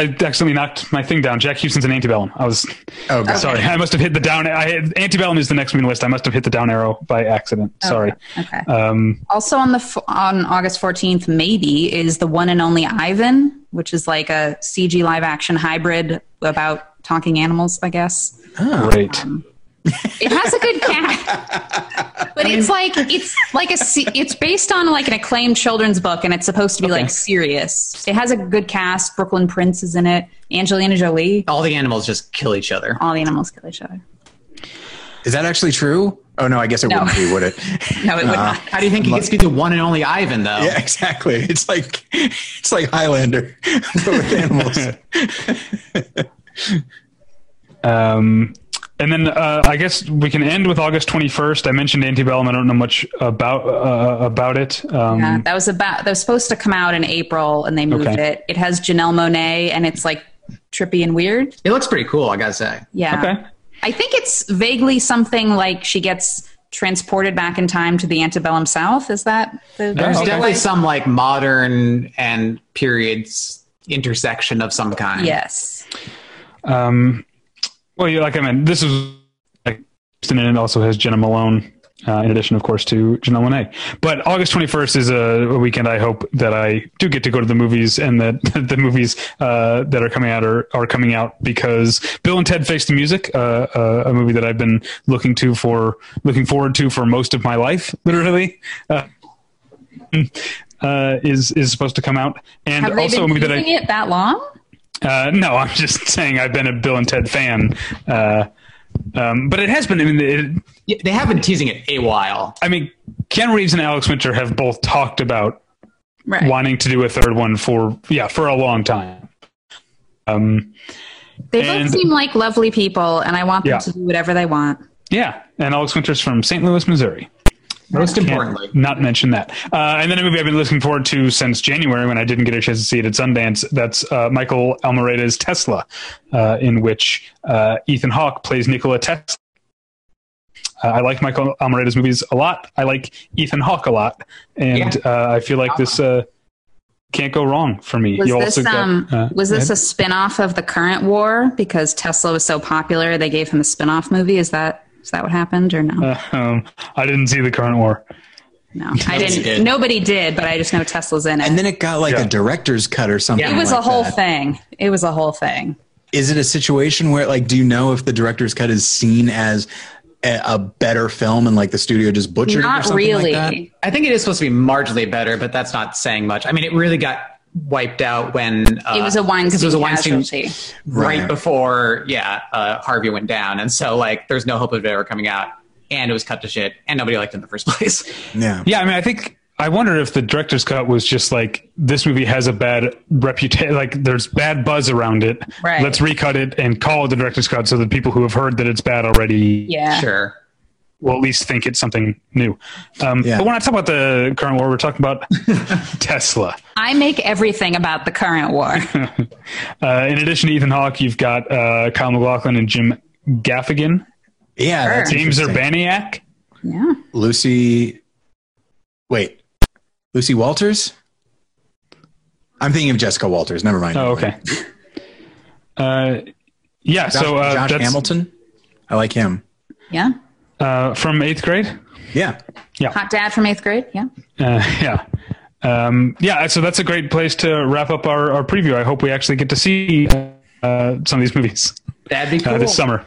I accidentally knocked my thing down. Jack Huston's in Antebellum. I was Oh, God. sorry. I must have hit the down. I had, Antebellum is the next movie the list. I must have hit the down arrow by accident. Sorry. Okay. Um, Also on the on August 14th, maybe is the one and only Ivan, which is like a CG live action hybrid about talking animals, I guess. great. It has a good cast, but it's like it's like a it's based on like an acclaimed children's book, and it's supposed to be like serious. It has a good cast. Brooklyn Prince is in it. Angelina Jolie. All the animals just kill each other. All the animals kill each other. Is that actually true? Oh no, I guess it No. wouldn't be, would it? No, it would not. How do you think he gets to be the one and only Ivan, though? yeah, exactly. It's like it's like Highlander but with animals. Um, and then uh, I guess we can end with August 21st. I mentioned Antebellum. I don't know much about uh, about it. Um, Yeah, that was about that was supposed to come out in April, and they moved Okay. it. It has Janelle Monáe, and it's like trippy and weird. It looks pretty cool, I gotta say. Yeah. Okay. I think it's vaguely something like she gets transported back in time to the antebellum South. Is that the? There's okay. definitely some like modern and periods intersection of some kind. Yes. Um, well, yeah, like I mean, this is like, and it also has Jena Malone. Uh, in addition, of course, to Janelle Monáe. But August 21st is a, a weekend I hope that I do get to go to the movies and that the movies uh, that are coming out are, are coming out because Bill and Ted Face the Music, uh, uh, a movie that I've been looking to for looking forward to for most of my life, literally. Uh, uh, is is supposed to come out, and also a movie that I it that long? Uh, no, I'm just saying I've been a Bill and Ted fan. Uh, um, but it has been. I mean, it, Yeah, They have been teasing it a while. I mean, Keanu Reeves and Alex Winter have both talked about Right. wanting to do a third one for yeah for a long time. Um, They and- both seem like lovely people, and I want them Yeah. to do whatever they want. yeah, and Alex Winter's from St. Louis, Missouri. Most Can't importantly. not mention that. Uh, and then a movie I've been looking forward to since January when I didn't get a chance to see it at Sundance. That's uh, Michael Almereyda's Tesla, uh, in which uh, Ethan Hawke plays Nikola Tesla. Uh, I like Michael Almereyda's movies a lot. I like Ethan Hawke a lot, and uh, I feel like this uh, can't go wrong for me. Was You this also got- um uh, was this a spin-off of the current war because Tesla was so popular they gave him a spin-off movie? Is that is that what happened or no? um, I didn't see the current war. no, I didn't. did. Nobody did, but I just know Tesla's in it. And then it got like Yeah. a director's cut or something. it was like a whole that. thing. It was a whole thing. Is it a situation where like do you know if the director's cut is seen as a, a better film and like the studio just butchered it or something really. like that? I think it is supposed to be marginally better, but that's not saying much. I mean, it really got wiped out when uh, It was a Weinstein because it was a Weinstein casualty. right, Right. before, yeah, uh, Harvey went down, and so like, there's no hope of it ever coming out, and it was cut to shit, and nobody liked it in the first place. Yeah. Yeah, I mean, I think I wonder if the director's cut was just like this movie has a bad reputation, like there's bad buzz around it. Right. Let's recut it and call it the director's cut so that people who have heard that it's bad already. Yeah. Sure. Will at least think it's something new. Um, Yeah. But when I talk about the current war, we're talking about Tesla. I make everything about the current war. Uh, in addition to Ethan Hawke, you've got uh, Kyle MacLachlan and Jim Gaffigan, Yeah, that's James interesting. Urbaniak. yeah. Lucy. Wait, Lucy Walters. I'm thinking of Jessica Walters. Never mind. Oh, okay. Uh, yeah, Josh, so uh, Josh that's Hamilton. I like him. Yeah. Uh, from eighth grade. Yeah. Yeah. Hot dad from eighth grade. Yeah. Uh, yeah. Um, yeah, so that's a great place to wrap up our, our preview. I hope we actually get to see uh, some of these movies That'd be cool. uh, this summer.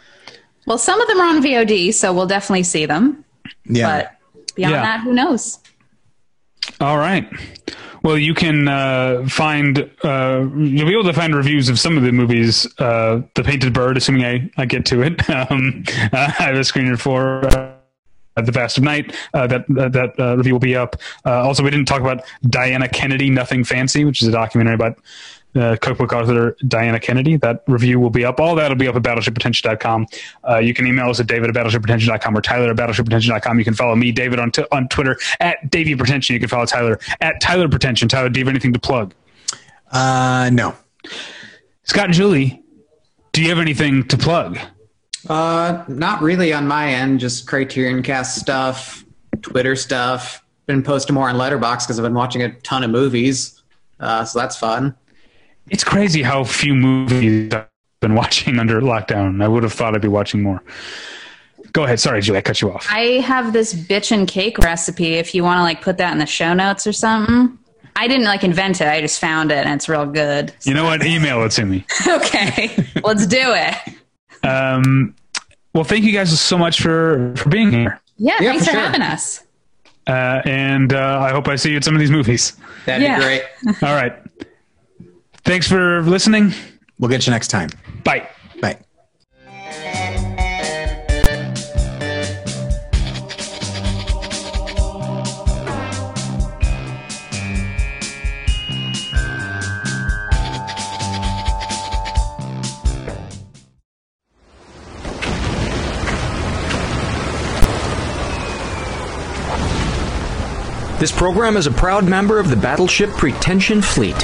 Well, some of them are on VOD, so we'll definitely see them. Yeah. But beyond Yeah. that, who knows? All right. Well, you can uh, find uh, you'll be able to find reviews of some of the movies. Uh, the Painted Bird, assuming I, I get to it. Um, I have a screener for uh, The Vast of Night. Uh, that uh, that uh, review will be up. Uh, also, we didn't talk about Diana Kennedy, Nothing Fancy, which is a documentary about uh, cookbook author Diana Kennedy. That review will be up. All that will be up at battleshippretension.com. Uh, you can email us at david at battleshippretension.com or tyler at battleshippretension.com. You can follow me, David, on, t- on Twitter at Davey Pretension. You can follow Tyler at Tyler Pretension. Tyler, do you have anything to plug? Uh, no. Scott and Julie, do you have anything to plug? Uh, not really on my end. Just Criterion Cast stuff, Twitter stuff. Been posting more on Letterboxd because I've been watching a ton of movies. Uh, so that's fun. It's crazy how few movies I've been watching under lockdown. I would have thought I'd be watching more. Go ahead. Sorry, Julie, I cut you off. I have this bitch and cake recipe. If you want to like put that in the show notes or something. I didn't like invent it. I just found it, and it's real good. You know what? Email it to me. okay, let's do it. Um, well, thank you guys so much for, for being here. Yeah, Yeah, thanks for for, sure. having us. Uh, and uh, I hope I see you at some of these movies. That'd Yeah. be great. All right. Thanks for listening. We'll get you next time. Bye. Bye. This program is a proud member of the Battleship Pretension Fleet.